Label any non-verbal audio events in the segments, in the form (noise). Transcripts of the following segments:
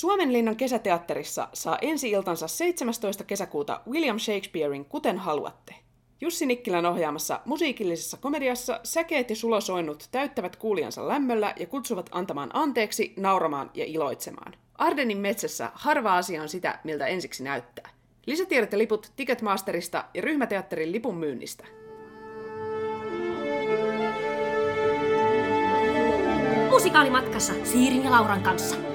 Suomenlinnan kesäteatterissa saa ensi iltansa 17. kesäkuuta William Shakespearein Kuten haluatte. Jussi Nikkilän ohjaamassa musiikillisessa komediassa säkeet ja sulosoinnut täyttävät kuulijansa lämmöllä ja kutsuvat antamaan anteeksi, nauramaan ja iloitsemaan. Ardenin metsässä harva asia on sitä, miltä ensiksi näyttää. Lisätiedot ja liput Ticketmasterista ja ryhmäteatterin lipun myynnistä. Musikaalimatkassa Siirin ja Lauran kanssa.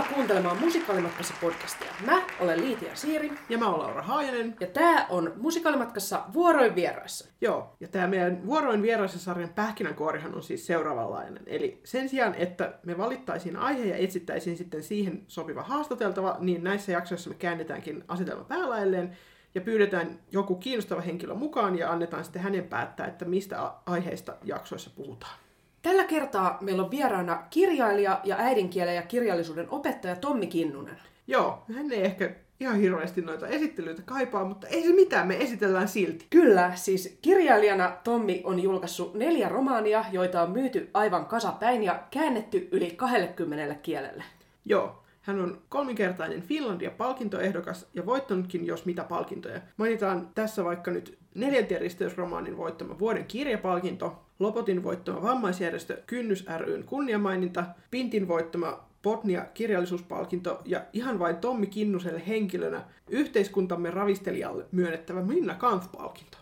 Tervetuloa kuuntelemaan Musikaalimatkassa podcastia. Mä olen Liitia Siiri Ja mä olen Laura Haajanen. ja tää on Musikaalimatkassa vuoroin vieraissa. Joo, ja tämä meidän vuoroin vieraisen sarjan pähkinänkuorihan on siis seuraavanlainen. Eli sen sijaan, että me valittaisiin aihe ja etsittäisiin sitten siihen sopiva haastateltava, niin näissä jaksoissa me käännetäänkin asetelma päälailleen ja pyydetään joku kiinnostava henkilö mukaan ja annetaan sitten hänen päättää, että mistä aiheista jaksoissa puhutaan. Tällä kertaa meillä on vieraana kirjailija ja äidinkielen ja kirjallisuuden opettaja Tommi Kinnunen. Joo, hän ei ehkä ihan hirveästi noita esittelyitä kaipaa, mutta ei se mitään, me esitellään silti. Kyllä, siis kirjailijana Tommi on julkaissut neljä romaania, joita on myyty aivan kasapäin ja käännetty yli 20 kielelle. Joo, hän on kolminkertainen Finlandia-palkintoehdokas ja voittanutkin jos mitä palkintoja. Mainitaan tässä vaikka nyt neljänteen risteysromaanin voittama vuoden kirjapalkinto, Lopotin voittama vammaisjärjestö Kynnys ryn kunniamaininta, Pintin voittama Botnia kirjallisuuspalkinto ja ihan vain Tommi Kinnuselle henkilönä yhteiskuntamme ravistelijalle myönnettävä Minna Kanth-palkinto.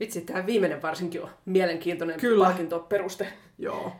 Vitsi, tämä viimeinen varsinkin on mielenkiintoinen Kyllä. palkintoperuste. Joo.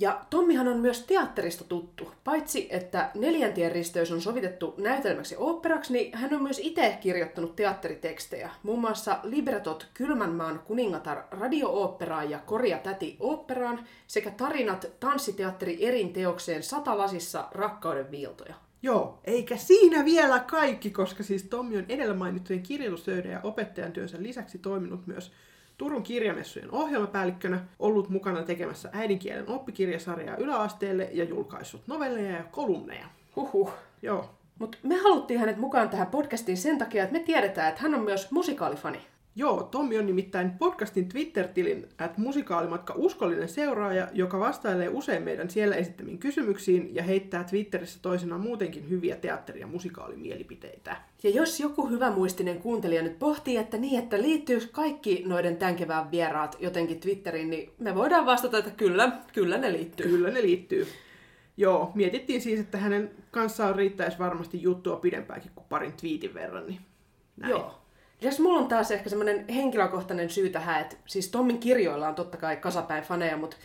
Ja Tommihan on myös teatterista tuttu. Paitsi, että neljäntien risteys on sovitettu näytelmäksi oopperaksi, niin hän on myös itse kirjoittanut teatteritekstejä. Muun muassa libretot Kylmänmaan kuningatar radio-oopperaan ja Korja täti oopperaan sekä tarinat tanssiteatteri erin teokseen Sata lasissa rakkauden viiltoja. Joo, eikä siinä vielä kaikki, koska siis Tommi on edellä mainittujen kirjoitustöiden ja opettajan työnsä lisäksi toiminut myös Turun kirjamessujen ohjelmapäällikkönä, ollut mukana tekemässä äidinkielen oppikirjasarjaa yläasteelle ja julkaissut novelleja ja kolumneja. Huhhuh. Joo, Mutta me haluttiin hänet mukaan tähän podcastiin sen takia, että me tiedetään, että hän on myös musikaalifani. Joo, Tommi on nimittäin podcastin Twitter-tilin at musikaalimatka uskollinen seuraaja, joka vastailee usein meidän siellä esittämiin kysymyksiin ja heittää Twitterissä toisinaan muutenkin hyviä teatteri- ja musikaalimielipiteitä. Ja jos joku hyvä muistinen kuuntelija nyt pohtii, että niin, että liittyy kaikki noiden tämän kevään vieraat jotenkin Twitteriin, niin me voidaan vastata, että kyllä, kyllä ne liittyy. Kyllä ne liittyy. Joo, mietittiin siis, että hänen kanssaan riittäisi varmasti juttua pidempäänkin kuin parin twiitin verran. Niin näin. Joo. Lisäksi mulla on taas ehkä semmoinen henkilökohtainen syy tähän, että siis Tommin kirjoilla on totta kai kasapäin faneja, mutta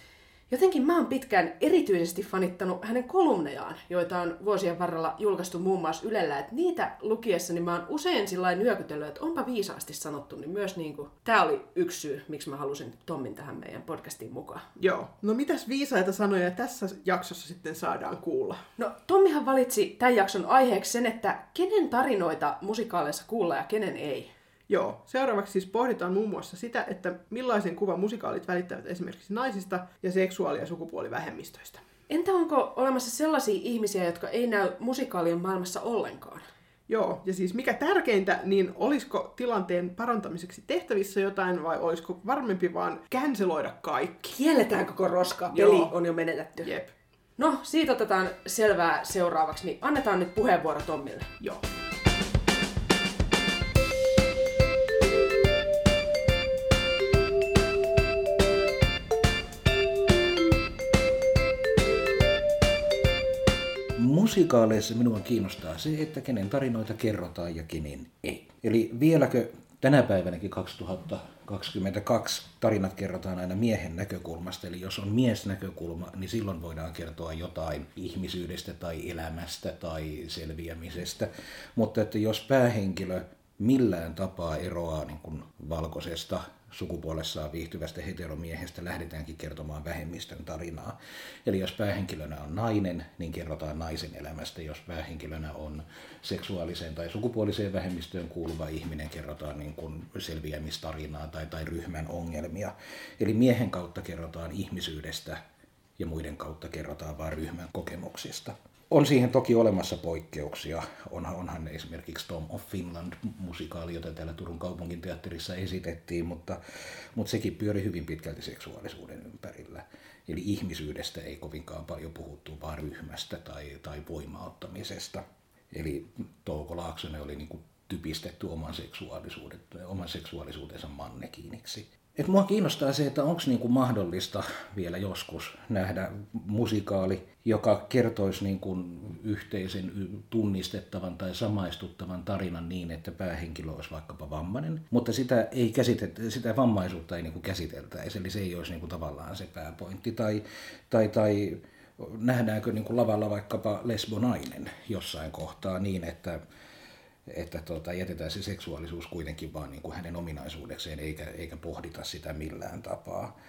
jotenkin mä oon pitkään erityisesti fanittanut hänen kolumnejaan, joita on vuosien varrella julkaistu muun muassa Ylellä. Että niitä lukiessani mä oon usein sillä nyökytellyt, että onpa viisaasti sanottu, niin myös niinku, tää oli yksi syy, miksi mä halusin Tommin tähän meidän podcastiin mukaan. Joo. No mitäs viisaita sanoja tässä jaksossa sitten saadaan kuulla? No, Tommihan valitsi tämän jakson aiheeksi sen, että kenen tarinoita musikaaleissa kuulla ja kenen ei. Joo, seuraavaksi siis pohditaan muun muassa sitä, että millaisen kuvan musikaalit välittävät esimerkiksi naisista ja seksuaali- ja sukupuolivähemmistöistä. Entä onko olemassa sellaisia ihmisiä, jotka ei näy musikaalien maailmassa ollenkaan? Joo, ja siis mikä tärkeintä, niin olisiko tilanteen parantamiseksi tehtävissä jotain vai olisiko varmempi vaan canceloida kaikki? Kielletään koko roska, peli Joo. on jo menetetty. Jep, No, siitä otetaan selvää seuraavaksi, niin annetaan nyt puheenvuoro Tommille. joo. Musikaaleissa minua kiinnostaa se, että kenen tarinoita kerrotaan ja kenen ei. Eli vieläkö tänä päivänäkin 2022 tarinat kerrotaan aina miehen näkökulmasta, eli jos on miesnäkökulma, niin silloin voidaan kertoa jotain ihmisyydestä tai elämästä tai selviämisestä. Mutta että jos päähenkilö millään tapaa eroaa niin kuin valkoisesta sukupuolessaan viihtyvästä heteromiehestä lähdetäänkin kertomaan vähemmistön tarinaa. Eli jos päähenkilönä on nainen, niin kerrotaan naisen elämästä. Jos päähenkilönä on seksuaaliseen tai sukupuoliseen vähemmistöön kuuluva ihminen, kerrotaan niin kuin selviämistarinaa tai, tai ryhmän ongelmia. Eli miehen kautta kerrotaan ihmisyydestä ja muiden kautta kerrotaan vain ryhmän kokemuksista. On siihen toki olemassa poikkeuksia. Onhan, onhan esimerkiksi Tom of Finland musikaali, jota täällä Turun kaupungin teatterissa esitettiin, mutta, mutta sekin pyöri hyvin pitkälti seksuaalisuuden ympärillä. Eli ihmisyydestä ei kovinkaan paljon puhuttu, vaan ryhmästä tai, tai voimauttamisesta. Eli Touko Laaksonen oli niin kuin typistetty oman, seksuaalisuuden, oman seksuaalisuutensa mannekiiniksi. Et mua kiinnostaa se, että onko niinku mahdollista vielä joskus nähdä musikaali, joka kertoisi niinku yhteisen tunnistettavan tai samaistuttavan tarinan niin, että päähenkilö olisi vaikkapa vammainen, mutta sitä, ei käsitet, sitä vammaisuutta ei niinku käsiteltäisi, eli se ei olisi niinku tavallaan se pääpointti. Tai, tai, tai nähdäänkö niinku lavalla vaikkapa lesbonainen jossain kohtaa niin, että että tota, jätetään se seksuaalisuus kuitenkin vaan niin kuin hänen ominaisuudekseen, eikä, eikä pohdita sitä millään tapaa.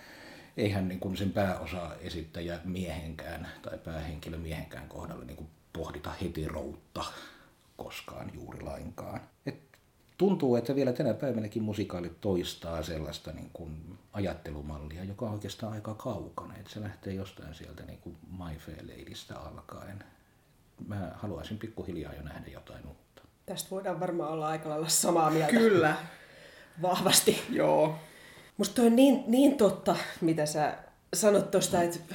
Eihän niin kuin sen pääosa esittäjä miehenkään tai päähenkilö miehenkään kohdalla niin kuin pohdita heteroutta koskaan juuri lainkaan. Et tuntuu, että vielä tänä päivänäkin musikaalit toistaa sellaista niin kuin ajattelumallia, joka on oikeastaan aika kaukana. Että se lähtee jostain sieltä niin kuin My Fair Ladystä alkaen. Mä haluaisin pikkuhiljaa jo nähdä jotain. Tästä voidaan varmaan olla aika lailla samaa mieltä. Kyllä. Vahvasti. Joo. Musta toi on niin, niin totta, mitä sä sanot tuosta, että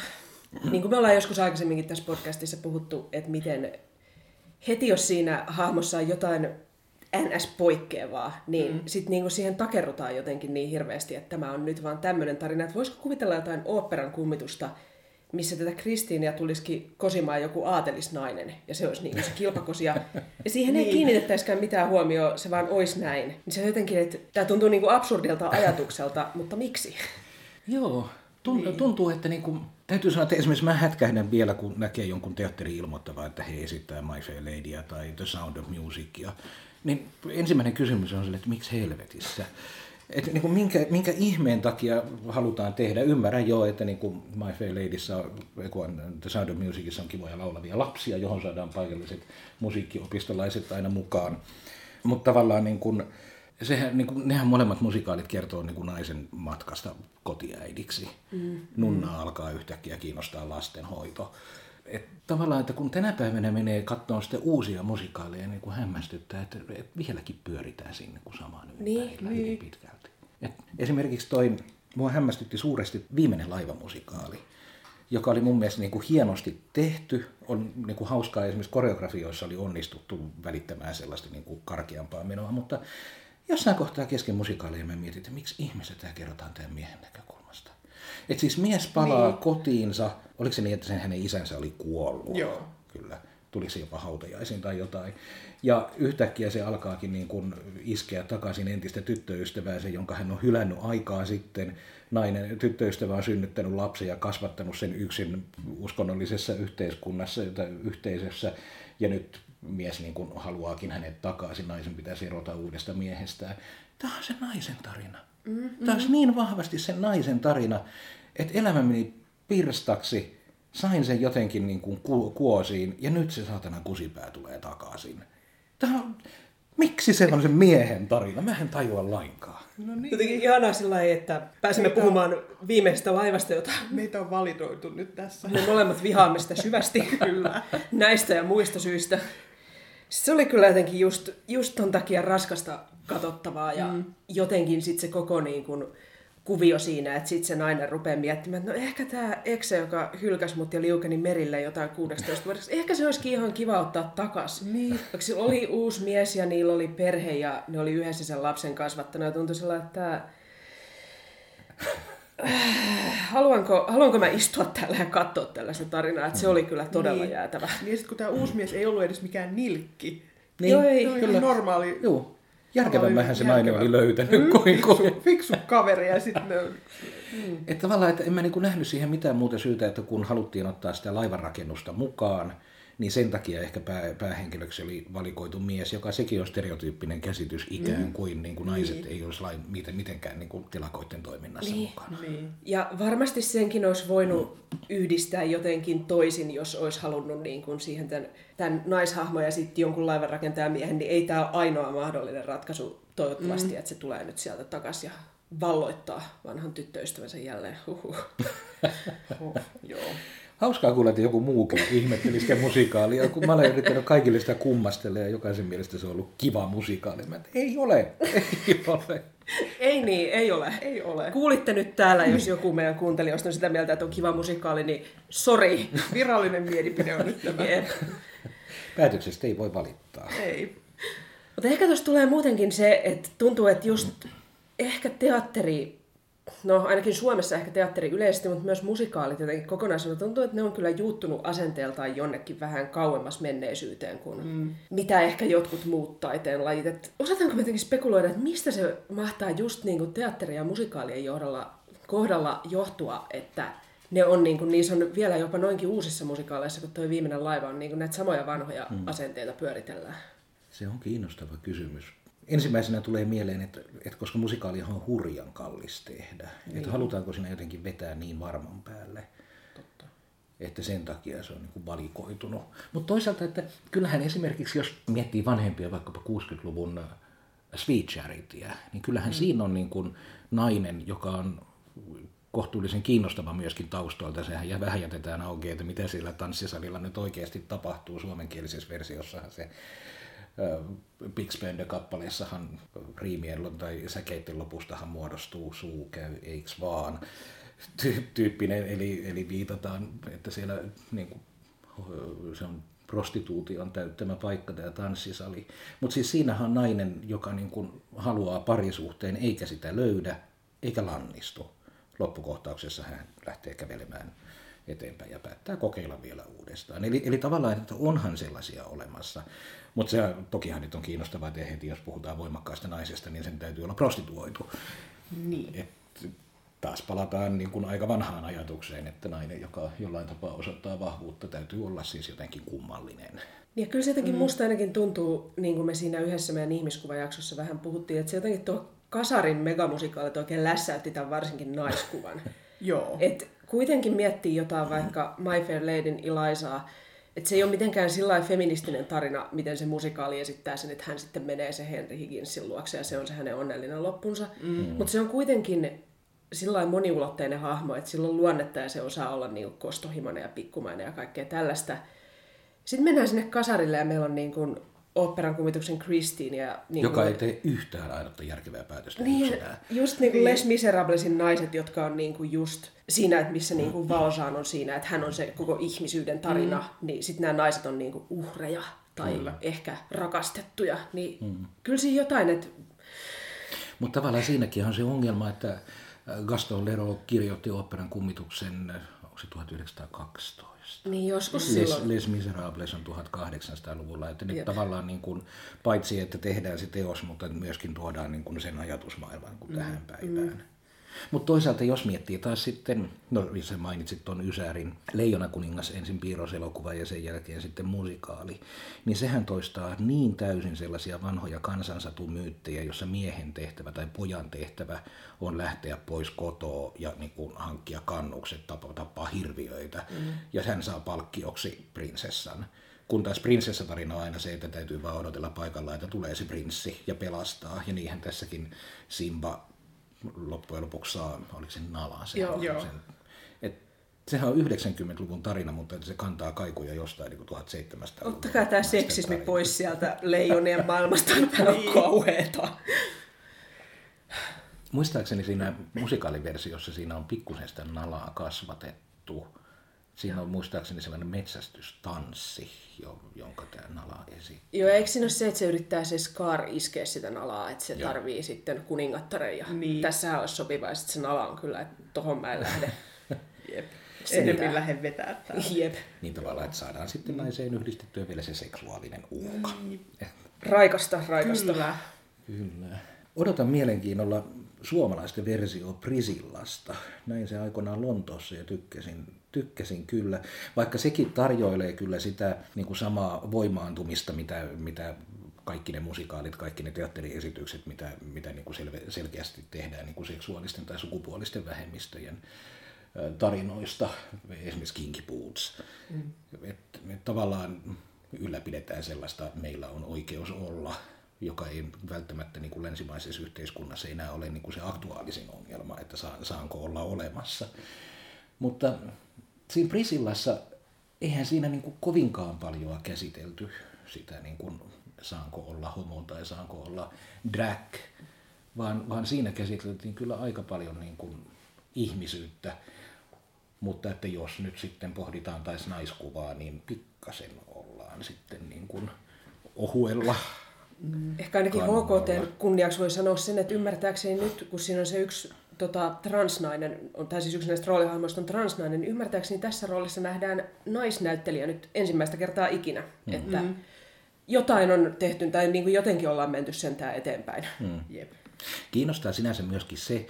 niin kuin me ollaan joskus aikaisemminkin tässä podcastissa puhuttu, että miten heti jos siinä hahmossa on jotain NS-poikkeavaa, niin mm. sitten niinku siihen takerrutaan jotenkin niin hirveästi, että tämä on nyt vaan tämmöinen tarina. Että voisiko kuvitella jotain oopperan kummitusta, missä tätä Kristiinia tulisikin kosimaan joku aatelisnainen, ja se olisi niin se kilpakosia. Ja siihen ei niin. kiinnitettäisikään mitään huomioon, se vaan olisi näin. Niin se jotenkin, että tämä tuntuu niin kuin absurdilta ajatukselta, mutta miksi? Joo, tuntuu, niin. tuntuu että niin kuin, täytyy sanoa, että esimerkiksi mä hätkähdän vielä, kun näkee jonkun teatteri ilmoittavaa, että he esittää My Fair Ladyä tai The Sound of Musicia. Niin ensimmäinen kysymys on se, että miksi helvetissä? Että niin kuin minkä, minkä ihmeen takia halutaan tehdä. Ymmärrän jo, että niin kuin My Fair Ladyssa, The Sound of Musicissa on kivoja laulavia lapsia, johon saadaan paikalliset musiikkiopistolaiset aina mukaan. Mutta tavallaan niin kuin, sehän, niin kuin, nehän molemmat musikaalit kertoo niin kuin naisen matkasta kotiäidiksi. Mm. Nunna alkaa yhtäkkiä kiinnostaa lastenhoito. Et tavallaan, että kun tänä päivänä menee katsomaan sitten uusia musikaaleja, niin kuin hämmästyttää, että, vieläkin pyöritään sinne kuin samaan niin, ympärillä niin. hyvin pitkälti. Et esimerkiksi toi, mua hämmästytti suuresti viimeinen laivamusikaali, joka oli mun mielestä niin kuin hienosti tehty. On niin kuin hauskaa, esimerkiksi koreografioissa oli onnistuttu välittämään sellaista niin kuin karkeampaa menoa, mutta jossain kohtaa kesken musikaalia mä mietin, että miksi ihmiset tämä kerrotaan tämän miehen näkökulmasta. Et siis mies palaa niin. kotiinsa, oliko se niin, että sen hänen isänsä oli kuollut? Joo. Kyllä tuli se jopa hautajaisiin tai jotain. Ja yhtäkkiä se alkaakin niin kuin iskeä takaisin entistä tyttöystäväänsä, jonka hän on hylännyt aikaa sitten. Nainen, tyttöystävä on synnyttänyt lapsen ja kasvattanut sen yksin uskonnollisessa yhteiskunnassa tai yhteisössä. Ja nyt mies niin kuin haluaakin hänet takaisin, naisen pitäisi erota uudesta miehestään. Tämä on se naisen tarina. Mm-hmm. Tämä on niin vahvasti se naisen tarina, että elämä meni pirstaksi sain sen jotenkin niin kuin ku- kuosiin ja nyt se saatana kusipää tulee takaisin. Tämä on, miksi se on se miehen tarina? Mä en tajua lainkaan. No niin. Jotenkin ihanaa sillä että pääsemme Meitä puhumaan viimeisestä laivasta, jota... Meitä on validoitu nyt tässä. Me molemmat vihaamme sitä syvästi. (laughs) kyllä. Näistä ja muista syistä. Se oli kyllä jotenkin just, just ton takia raskasta katsottavaa ja mm. jotenkin sitten se koko niin kuin, kuvio siinä, että sitten se nainen rupeaa miettimään, että no ehkä tämä ekse, joka hylkäsi mut ja liukeni merille jotain 16 vuodeksi, ehkä se olisikin ihan kiva ottaa takas. Niin. Vaikka sillä oli uusi mies ja niillä oli perhe ja ne oli yhdessä sen lapsen kasvattanut ja tuntui sellainen, että tämä... Haluanko, haluanko mä istua täällä ja katsoa tällaista tarinaa, että se oli kyllä todella niin. jäätävä. Niin sitten kun tämä uusi mies ei ollut edes mikään nilkki, niin, Joo, ei. kyllä. normaali Joo. Järkevämmähän se nainen oli löytänyt. Mm, kuin, fiksu, fiksu kaveri ja sitten mm. Että tavallaan, että en mä niin nähnyt siihen mitään muuta syytä, että kun haluttiin ottaa sitä laivanrakennusta mukaan, niin sen takia ehkä pää, päähenkilöksi oli valikoitu mies, joka sekin on stereotyyppinen käsitys ikään mm. kuin, niin kuin naiset niin. ei olisi lain, mitenkään niin kuin tilakoiden toiminnassa niin. mukana. Niin. Ja varmasti senkin olisi voinut mm. yhdistää jotenkin toisin, jos olisi halunnut niin kuin siihen tämän, tämän naishahmon ja sitten jonkun laivanrakentajan miehen, niin ei tämä ole ainoa mahdollinen ratkaisu toivottavasti, mm. että se tulee nyt sieltä takaisin ja valloittaa vanhan tyttöystävänsä jälleen. Huhhuh. (laughs) oh, joo. Hauskaa kuulla, että joku muukin ihmetteli sitä musikaalia, kun mä olen yrittänyt kaikille sitä kummastella ja jokaisen mielestä se on ollut kiva musikaali. Mä, ei ole, ei ole. Ei niin, ei ole. Ei ole. Kuulitte nyt täällä, jos joku meidän kuuntelijoista on sitä mieltä, että on kiva musikaali, niin sori. Virallinen mielipide on nyt tämä. Jep. Päätöksestä ei voi valittaa. Ei. Mutta ehkä tuossa tulee muutenkin se, että tuntuu, että just ehkä teatteri, no ainakin Suomessa ehkä teatteri yleisesti, mutta myös musikaalit jotenkin kokonaisuudessaan tuntuu, että ne on kyllä juuttunut asenteeltaan jonnekin vähän kauemmas menneisyyteen kuin mm. mitä ehkä jotkut muut taiteen lajit. Et osataanko me jotenkin spekuloida, että mistä se mahtaa just niin kuin teatteri- ja musikaalien johdolla, kohdalla johtua, että ne on niin kuin, niissä on vielä jopa noinkin uusissa musikaaleissa, kun tuo viimeinen laiva on niin kuin näitä samoja vanhoja mm. asenteita pyöritellään. Se on kiinnostava kysymys. Ensimmäisenä tulee mieleen, että, että koska musikaalihan on hurjan kallis tehdä, niin. että halutaanko siinä jotenkin vetää niin varman päälle, Totta. että sen takia se on niin kuin valikoitunut. Mutta toisaalta, että kyllähän esimerkiksi, jos miettii vanhempia vaikkapa 60-luvun äh, Sweet Charityä, niin kyllähän mm. siinä on niin kuin nainen, joka on kohtuullisen kiinnostava myöskin taustoilta. Sehän ja vähän jätetään auki, että mitä sillä tanssisalilla nyt oikeasti tapahtuu. Suomenkielisessä versiossahan se Big Spender-kappaleessahan riimien tai säkeiden lopustahan muodostuu suu käy, eiks vaan ty- tyyppinen, eli, eli viitataan, että siellä niin kuin, se on prostituution täyttämä paikka tämä tanssisali. Mutta siis siinähän on nainen, joka niin kuin haluaa parisuhteen eikä sitä löydä eikä lannistu. Loppukohtauksessa hän lähtee kävelemään eteenpäin ja päättää kokeilla vielä uudestaan. Eli, eli tavallaan, että onhan sellaisia olemassa. Mutta se tokihan nyt on kiinnostavaa, että heti jos puhutaan voimakkaasta naisesta, niin sen täytyy olla prostituoitu. Niin. Et taas palataan niin kuin aika vanhaan ajatukseen, että nainen, joka jollain tapaa osoittaa vahvuutta, täytyy olla siis jotenkin kummallinen. Ja kyllä se jotenkin mm. musta ainakin tuntuu, niin kuin me siinä yhdessä meidän ihmiskuvajaksossa vähän puhuttiin, että se jotenkin tuo Kasarin megamusikaalit oikein lässäytti tämän varsinkin naiskuvan. (laughs) Joo. Et kuitenkin miettii jotain vaikka My Fair Ladyn Ilaisaa, että se ei ole mitenkään sillä feministinen tarina, miten se musikaali esittää sen, että hän sitten menee se Henry Higginsin luokse ja se on se hänen onnellinen loppunsa. Mm. Mutta se on kuitenkin sillä moniulotteinen hahmo, että sillä on luonnetta ja se osaa olla niinku kostohimoinen ja pikkumainen ja kaikkea tällaista. Sitten mennään sinne kasarille ja meillä on niin kuin operan kuvituksen Christine. Ja niin Joka kuin, ei tee yhtään ainutta järkevää päätöstä niin, yksinään. just niin kuin Les Miserablesin naiset, jotka on niin kuin just siinä, että missä niin kuin Valjean on siinä, että hän on se koko ihmisyyden tarina, mm. niin sitten nämä naiset on niin kuin uhreja tai mm. ehkä rakastettuja. Niin mm. kyllä siinä jotain, että Mutta tavallaan siinäkin on se ongelma, että Gaston Leroux kirjoitti operan kummituksen, onko se 1912? Niin joskus Les, silloin... Les Miserables on 1800-luvulla, että nyt tavallaan niin kuin, paitsi että tehdään se teos, mutta myöskin tuodaan niin kuin sen ajatusmaailman kuin tähän päivään. Mutta toisaalta jos miettii taas sitten, no sä mainitsit tuon Ysäärin Leijona kuningas ensin piirroselokuva ja sen jälkeen sitten musikaali, niin sehän toistaa niin täysin sellaisia vanhoja kansansatumyyttejä, jossa miehen tehtävä tai pojan tehtävä on lähteä pois kotoa ja niin kuin hankkia kannukset, tappaa, tappaa hirviöitä mm. ja hän saa palkkioksi prinsessan. Kun taas prinsessatarina on aina se, että täytyy vaan odotella paikalla, että tulee se prinssi ja pelastaa. Ja niinhän tässäkin Simba loppujen lopuksi saa, oliko se nala se, Joo. Joo. sen et, sehän on 90-luvun tarina, mutta se kantaa kaikuja jostain niin 1700 Ottakaa tämä seksismi pois sieltä leijonien maailmasta, (laughs) tämä on kauheeta. Muistaakseni siinä musikaaliversiossa siinä on pikkusen sitä nalaa kasvatettu. Siinä on muistaakseni sellainen metsästystanssi, jo- jonka tämä nala esittää. Joo, eikö siinä ole se, että se yrittää se Scar iskeä sitä nalaa, että se Joo. tarvii sitten kuningattaren ja Niin. tässähän olisi sopiva, ja sitten se nala on kyllä, että tohon mä en (laughs) lähde. Jep. Enemmän lähde vetää täällä. (laughs) Jep. Niin tavallaan, että saadaan sitten naiseen yhdistettyä vielä se seksuaalinen uhka. Raikasta, raikasta. Kyllä. Kyllä. Odotan mielenkiinnolla suomalaisten versio Prisillasta. Näin se aikoinaan Lontoossa ja tykkäsin, tykkäsin kyllä. Vaikka sekin tarjoilee kyllä sitä niin kuin samaa voimaantumista, mitä, mitä kaikki ne musikaalit, kaikki ne teatteriesitykset, mitä, mitä niin kuin selve, selkeästi tehdään niin kuin seksuaalisten tai sukupuolisten vähemmistöjen tarinoista, esimerkiksi Kinky Boots. Mm. Et, et tavallaan ylläpidetään sellaista, että meillä on oikeus olla, joka ei välttämättä niin kuin länsimaisessa yhteiskunnassa enää ole niin kuin se aktuaalisin ongelma, että saa, saanko olla olemassa. Mutta siinä Prisillassa eihän siinä niin kuin kovinkaan paljon käsitelty sitä, niin kuin, saanko olla homo tai saanko olla drag, vaan, vaan siinä käsiteltiin kyllä aika paljon niin kuin ihmisyyttä, mutta että jos nyt sitten pohditaan taisi naiskuvaa, niin pikkasen ollaan sitten niin kuin ohuella. Ehkä ainakin. HKT kunniaksi voi sanoa sen, että ymmärtääkseni nyt, kun siinä on se yksi tota, transnainen, on- tai siis yksi näistä roolihahmoista on transnainen, niin ymmärtääkseni tässä roolissa nähdään naisnäyttelijä nyt ensimmäistä kertaa ikinä. Mm. Että jotain on tehty, tai niin kuin jotenkin ollaan menty sentään eteenpäin. Mm. Jep. Kiinnostaa sinänsä myöskin se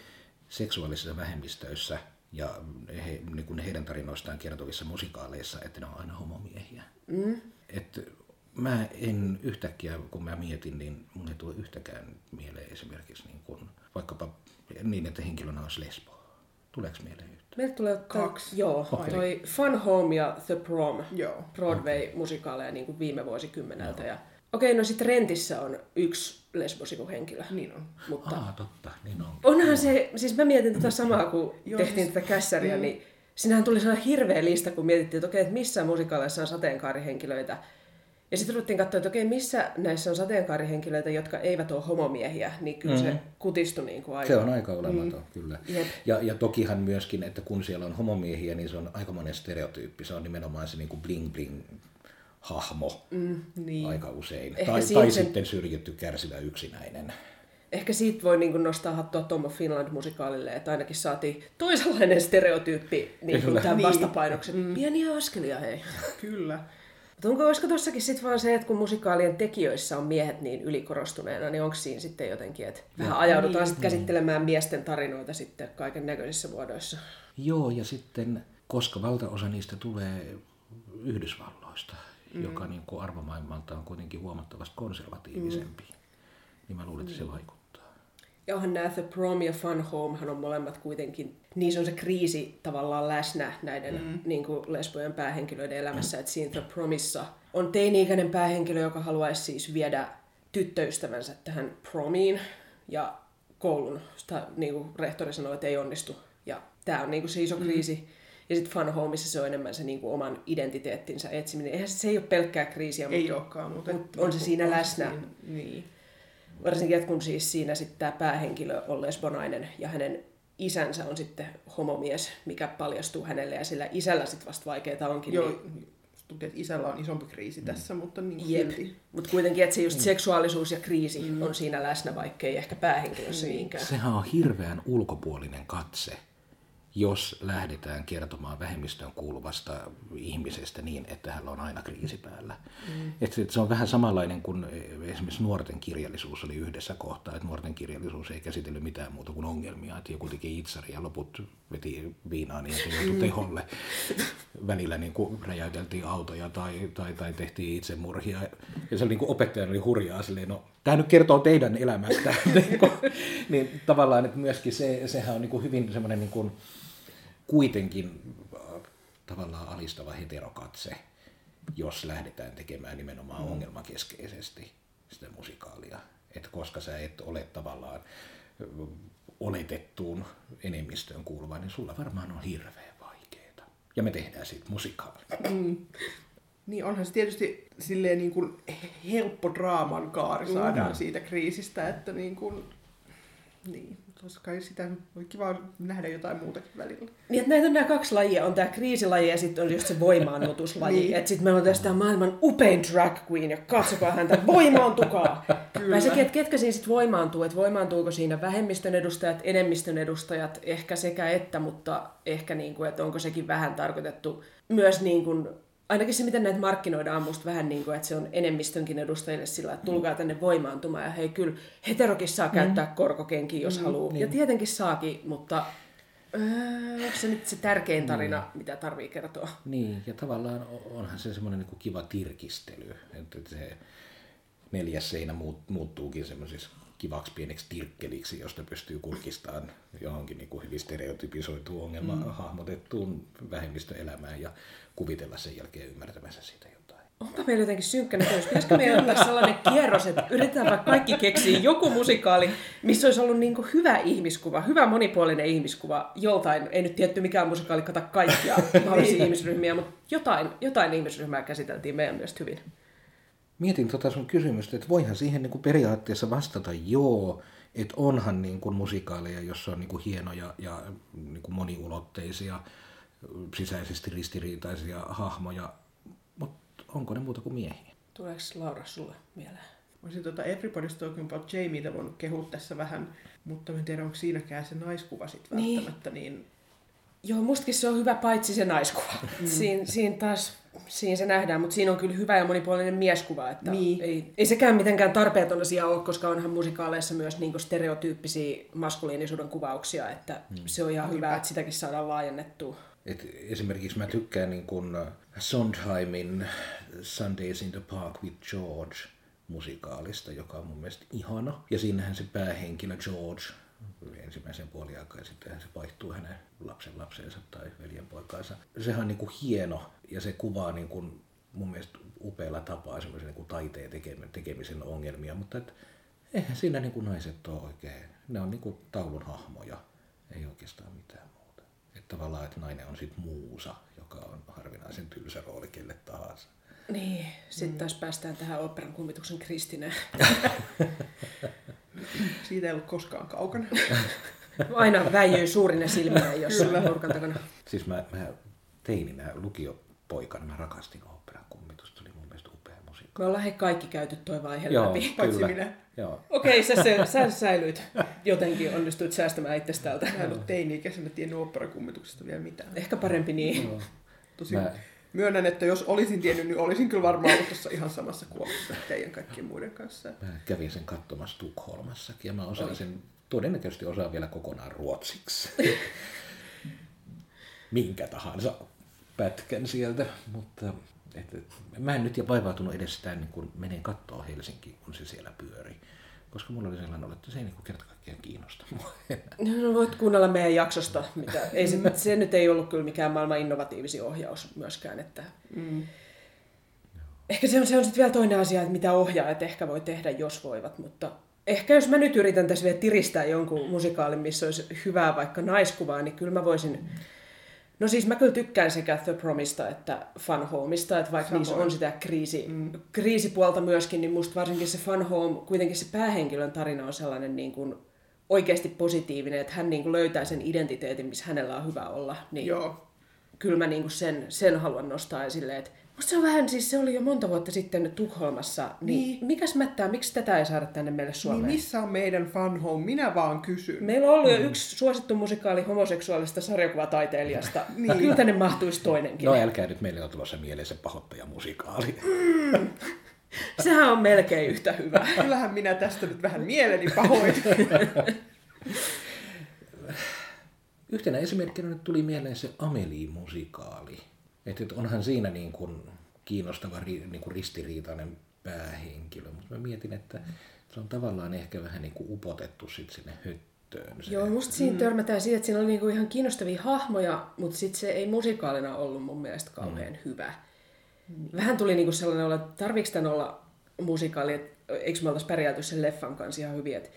seksuaalisissa vähemmistöissä ja he, niin kuin heidän tarinoistaan kertovissa musikaaleissa, että ne on aina homomiehiä. Mm. Et mä en yhtäkkiä, kun mä mietin, niin mun ei tule yhtäkään mieleen esimerkiksi niin kuin, vaikkapa niin, että henkilönä olisi lesbo. Tuleeko mieleen yhtä? Meiltä tulee Kaksi. Joo, Okei. toi Fun Home ja The Prom. Joo. Broadway-musikaaleja niin kuin viime vuosikymmeneltä. Ja... Okei, no sitten Rentissä on yksi lesbosivuhenkilö. Niin on. Mutta Ah, totta, niin on. onhan se, siis mä mietin tätä samaa, kun Joo, tehtiin siis- tätä kässäriä, niin sinähän tuli sellainen hirveä lista, kun mietittiin, että okei, että missä musikaaleissa on sateenkaarihenkilöitä. Ja sitten ruvettiin katsoa, että okei, missä näissä on sateenkaarihenkilöitä, jotka eivät ole homomiehiä, niin kyllä mm. se kutistui niin kuin aika. Se on aika olematon, mm. kyllä. Jep. Ja, ja tokihan myöskin, että kun siellä on homomiehiä, niin se on aika monen stereotyyppi. Se on nimenomaan se niin kuin bling bling hahmo mm, niin. aika usein. Ehkä Tai, tai sen- sitten syrjitty kärsivä yksinäinen. Ehkä siitä voi niin kuin nostaa hattua Tom of Finland-musikaalille, että ainakin saatiin toisenlainen stereotyyppi niin kuin tämän Niin. vastapainoksi. Mm. Pieniä askelia, hei. Kyllä. Mutta onko, olisiko tossakin sitten vaan se, että kun musikaalien tekijöissä on miehet niin ylikorostuneena, niin onko siinä sitten jotenkin, että vähän ajaudutaan sitten käsittelemään miesten tarinoita sitten kaiken näköisissä muodoissa. Joo, ja sitten, koska valtaosa niistä tulee Yhdysvalloista, mm. joka niin kuin arvomaailmalta on kuitenkin huomattavasti konservatiivisempi, mm. niin mä luulen, että se vaikuttaa. Ja onhan nämä The Prom ja Fun Homehan on molemmat kuitenkin, niissä on se kriisi tavallaan läsnä näiden mm. niin kuin lesbojen päähenkilöiden elämässä. Että siinä The Promissa on teini-ikäinen päähenkilö, joka haluaisi siis viedä tyttöystävänsä tähän promiin. Ja koulun sitä, niin kuin rehtori sanoi, että ei onnistu. Ja tämä on niin kuin se iso kriisi. Mm. Ja sitten Fun Homeissa se on enemmän se niin kuin oman identiteettinsä etsiminen. Eihän se, se ei ole pelkkää kriisiä, Ei mutta olekaan, mutta... mut on se siinä läsnä. Siinä, niin. Varsinkin, että kun siis siinä sitten tämä päähenkilö on lesbonainen ja hänen isänsä on sitten homomies, mikä paljastuu hänelle ja sillä isällä sitten vasta vaikeaa onkin. Joo, Niin, tuntuu, että isällä on isompi kriisi tässä, mutta niin kuin jep. silti. Mutta kuitenkin, että se just seksuaalisuus ja kriisi mm. on siinä läsnä, vaikkei ehkä päähenkilössä Niin. niinkään. Sehän on hirveän ulkopuolinen katse, jos lähdetään kertomaan vähemmistön kuuluvasta ihmisestä niin, että hänellä on aina kriisi päällä. Mm. Et se- se on vähän samanlainen kuin esimerkiksi nuorten kirjallisuus oli yhdessä kohtaa, että nuorten kirjallisuus ei käsitellyt mitään muuta kuin ongelmia, että joku teki itsari ja loput veti viinaa niin, että joutui teholle. Välillä niin kuin räjäyteltiin autoja tai, tai, tai tehtiin itsemurhia. Ja se oli niin kuin opettajan oli hurjaa silleen, no tämä nyt kertoo teidän elämästä. (laughs) Niin niin tavallaan, että myöskin se, sehän on niin kuin hyvin semmoinen niin kuin, kuitenkin äh, tavallaan alistava heterokatse, jos lähdetään tekemään nimenomaan mm. ongelmakeskeisesti sitä musikaalia. Että koska sä et ole tavallaan ö, oletettuun enemmistöön kuuluva, niin sulla varmaan on hirveän vaikeeta. Ja me tehdään siitä musikaali. Niin onhan se tietysti silleen niin kuin helppo draaman kaari saadaan Mm. siitä kriisistä, että niin kuin, niin, tossa kai sitä voi kiva nähdä jotain muutakin välillä. Niin, näitä on nämä kaksi lajia. On tämä kriisilaji ja sitten on just se voimaannutuslaji. Niin. niin. Että sitten meillä on tästä maailman upein drag queen ja katsokaa häntä, voimaantukaa! Kyllä. Vai sekin, että ketkä siinä sitten voimaantuu, että voimaantuuko siinä vähemmistön edustajat, enemmistön edustajat, ehkä sekä että, mutta ehkä niin kuin, että onko sekin vähän tarkoitettu myös niin kuin, ainakin se, miten näitä markkinoidaan, on musta vähän niin kuin, että se on enemmistönkin edustajille sillä, että tulkaa tänne voimaantumaan. Ja hei, kyllä heterokin saa käyttää korkokenkiä, jos mm, haluaa. Ja tietenkin saakin, mutta öö, onko se nyt se tärkein tarina, mitä tarvii kertoa? Niin, ja tavallaan onhan se semmoinen niin kiva tirkistely, että se neljäs seinä muut, muuttuukin semmoisiksi kivaksi pieneksi tirkkeliksi, josta pystyy kurkistamaan johonkin niin kuin hyvin stereotypisoituun ongelma mm. hahmotettuun vähemmistöelämään ja kuvitella sen jälkeen ymmärtämänsä siitä jotain. onpa meillä jotenkin synkkä näkemys. Pitäisikö meidän ottaa sellainen kierros, että yritetään vaikka kaikki keksiä joku musikaali, missä olisi ollut niin hyvä ihmiskuva, hyvä monipuolinen ihmiskuva joltain, ei nyt tietty mikään musikaali kata kaikkia mahdollisia ihmisryhmiä, mutta jotain, jotain ihmisryhmää käsiteltiin meidän mielestä hyvin. Mietin tota sun kysymystä, että voihan siihen niin kuin periaatteessa vastata joo, että onhan niin kuin musikaaleja, jossa on niin kuin hienoja ja niin kuin moniulotteisia, sisäisesti ristiriitaisia hahmoja, mutta onko ne muuta kuin miehiä? Tuleeko Laura sulle mieleen? Olisin tuota Everybody's Talking About Jamietä voinut kehua tässä vähän, mutta en tiedä, onko siinäkään se naiskuva sitten Niin. välttämättä niin... Joo, mustakin se on hyvä paitsi se naiskuva. Mm. (laughs) Siin, siinä taas, siinä se nähdään, mutta siinä on kyllä hyvä ja monipuolinen mieskuva. Että Niin. ei, ei sekään mitenkään tarpeeton asia ole, koska onhan musikaaleissa myös niinku stereotyyppisiä maskuliinisuuden kuvauksia, että mm. se on ihan hyvä, että sitäkin saadaan laajennettua. Et esimerkiksi mä tykkään niin kuin Sondheimin Sundays in the Park with George musikaalista, joka on mun mielestä ihana. Ja siinähän se päähenkilö George ensimmäisen puoliaikaan ja sittenhän se vaihtuu hänen lapsen lapsensa tai veljenpoikaansa. Sehän on niin kuin hieno ja se kuvaa niin kuin mun mielestä upealla tapaa semmoisen niin kuin taiteen tekemisen ongelmia, mutta et, eihän siinä niin kuin naiset ole oikein. Ne on niin kuin taulun hahmoja, ei oikeastaan mitään muuta. Että tavallaan, että nainen on sitten muusa, joka on harvinaisen tylsä rooli kelle tahansa. Niin, sitten taas päästään tähän operan kummituksen Kristineen. (laughs) Siitä ei ollut koskaan kaukana. (laughs) Aina väijyy suurine silmineen jossain nurkan takana. Siis mä, mä teininä lukiopoikana mä rakastin operan kummitusta, se oli mun mielestä upea musiikki. Me ollaan he kaikki käyty toi vaihe Joo, läpi. Paitsi kyllä. minä. Joo. Okei, sä, sä, sä (laughs) säilyit. Jotenkin onnistuit säästämään itsestä täältä. Mä en ole teini-ikäisenä tiennyt oopperakummituksesta vielä mitään. Ehkä parempi niin. Tosi Mä- myönnän, että jos olisin tiennyt, niin olisin kyllä varmaan ollut tuossa ihan samassa kuopassa teidän kaikkien muiden kanssa. Mä kävin sen katsomassa Tukholmassakin ja mä osasin, todennäköisesti osaan vielä kokonaan ruotsiksi. (laughs) Minkä tahansa pätkän sieltä, mutta et, et, mä en nyt ja vaivautunut edes sitä, niin kun menen katsoa Helsinkiin, kun se siellä pyörii. Koska mulla oli sellainen olo, että se ei niin kerta kaikkiaan kiinnosta mua enää. No, voit kuunnella meidän jaksosta. Mitä, ei se, se nyt ei ollut kyllä mikään maailman innovatiivisin ohjaus myöskään. Että... Mm. Ehkä se on, se on sitten vielä toinen asia, että mitä ohjaajat ehkä voi tehdä, jos voivat. Mutta ehkä jos mä nyt yritän tässä vielä tiristää jonkun musikaalin, missä olisi hyvää vaikka naiskuvaa, niin kyllä mä voisin... No siis mä kyllä tykkään sekä The Promista että Fun Homeista, että vaikka niissä on sitä kriisi, mm. kriisipuolta myöskin, niin musta varsinkin se Fun Home, kuitenkin se päähenkilön tarina on sellainen niin kuin oikeasti positiivinen, että hän niin kuin löytää sen identiteetin, missä hänellä on hyvä olla. Niin Joo. kyllä mä niin kuin sen, sen haluan nostaa esille, että musta se on vähän, siis se oli jo monta vuotta sitten Tukholmassa, niin, Niin. niin. mikäs mättää, miksi tätä ei saada tänne meille Niin Suomeen? missä on meidän fun home? Minä vaan kysyn. Meillä on ollut jo yksi suosittu musikaali homoseksuaalista sarjakuvataiteilijasta. Niin. (laughs) niin. Kyllä tänne mahtuisi toinenkin. No älkää nyt, meille on tulossa mieleen se pahoittaja musikaali. Sehän on melkein yhtä hyvä. (laughs) Kyllähän minä tästä nyt vähän mieleni pahoin. (laughs) Yhtenä esimerkkinä nyt tuli mieleen se Amelie-musikaali. Että et onhan siinä niin kuin kiinnostava niin kuin ristiriitainen päähenkilö, mutta mä mietin, että se on tavallaan ehkä vähän niin kuin upotettu sit sinne höttöön. Se. Joo, musta siinä törmätään siihen, että siinä oli niinku ihan kiinnostavia hahmoja, mutta sitten se ei musikaalina ollut mun mielestä kauhean mm. hyvä. Vähän tuli niinku sellainen olla, että tarviiko tämän olla musikaali, että eikö me oltaisi pärjätty sen leffan kanssa ihan hyvin. Et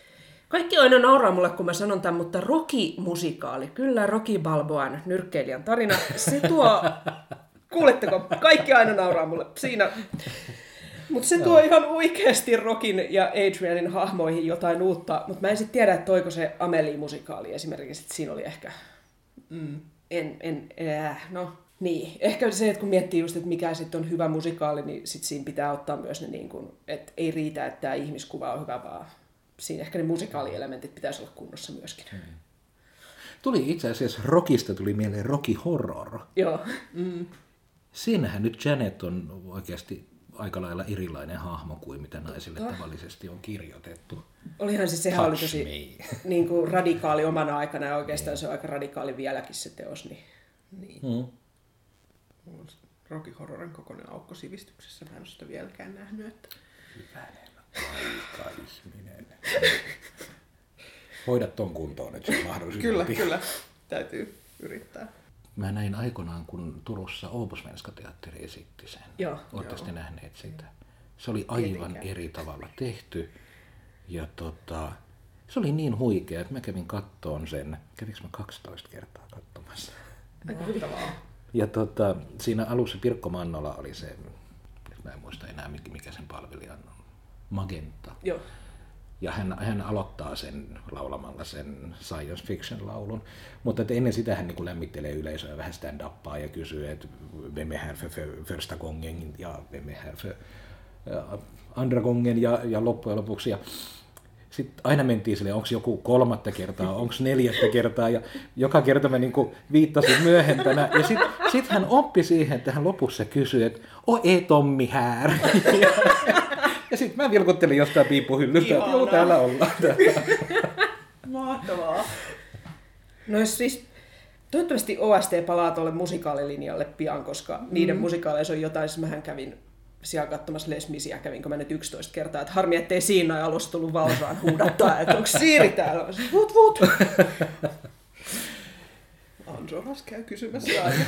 kaikki aina nauraa mulle, kun mä sanon tämän, mutta Rocky-musikaali, kyllä Rocky Balboan nyrkkeilijän tarina, se tuo, (laughs) kuuletteko, kaikki aina nauraa mulle. Siinä. Mutta se tuo ihan oikeasti Rockin ja Adrianin hahmoihin jotain uutta, mutta mä en sitten tiedä, että toiko se Amelie-musikaali esimerkiksi, että siinä oli ehkä, Mm. en, en, äh, no niin, ehkä se, että kun miettii just, että mikä sitten on hyvä musikaali, niin sit siinä pitää ottaa myös ne niin kuin, että ei riitä, että tämä ihmiskuva on hyvä, vaan siinä ehkä ne musikaalielementit pitäisi olla kunnossa myöskin. Mm. Tuli itse asiassa Rockista tuli mieleen Rocky Horror. Joo. Siinähän nyt Janet on oikeasti aika lailla erilainen hahmo kuin mitä naisille tavallisesti on kirjoitettu. Olihan se, sehän oli tosi me. (laughs) niin kuin radikaali omana aikana ja oikeastaan se on aika radikaali vieläkin se teos. Niin. Niin. Mm. Mulla on Rocky Horrorin kokoinen aukko sivistyksessä. Mä en ole sitä vieläkään nähnyt. Että... Hyvänen aika ihminen. Hoida ton kuntoon nyt se mahdollisimman Kyllä, pian. kyllä. Täytyy yrittää. mä näin aikoinaan, kun Turussa Oopusvenska teatteri esitti sen. Joo. Oletteko te nähneet sitä? Se oli aivan Tietenkään. eri tavalla tehty. Ja tota, se oli niin huikea, että mä kävin kattoon sen. Kävinkö mä 12 kertaa katsomassa? Mahtavaa. Ja tota, siinä alussa Pirkko Mannola oli se, nyt mä en muista enää mikä, mikä sen palvelijan on, Magenta. Joo. Ja hän, hän aloittaa sen laulamalla sen science fiction laulun. Mutta että ennen sitä hän niin kuin lämmittelee yleisöä vähän stand-uppaa ja kysyy, että vem är här för, för första gången ja vem är här för ja, andra gången ja, ja loppujen lopuksi. Ja sitten aina mentiin sille, onko joku kolmatta kertaa, onko neljättä kertaa, ja joka kerta mä niin viittasin myöhempänä. Ja sitten sit hän oppi siihen, että hän lopussa kysyi, että o ei Tommi här. (laughs) Sitten mä vilkuttelin jostain piippuhyllystä, että joo, täällä ollaan. (laughs) Mahtavaa. No siis toivottavasti OST palaa tuolle musikaalilinjalle pian, koska mm. niiden musikaaleissa on jotain, siis mähän kävin siellä katsomassa Les Misiä, kävinkö mä nyt 11 kertaa, että harmi, ettei siinä alussa tullut valsaan huudattaa, (laughs) että onko Siiri täällä? Vut, vut. (laughs) Ansoras käy kysymässä aina.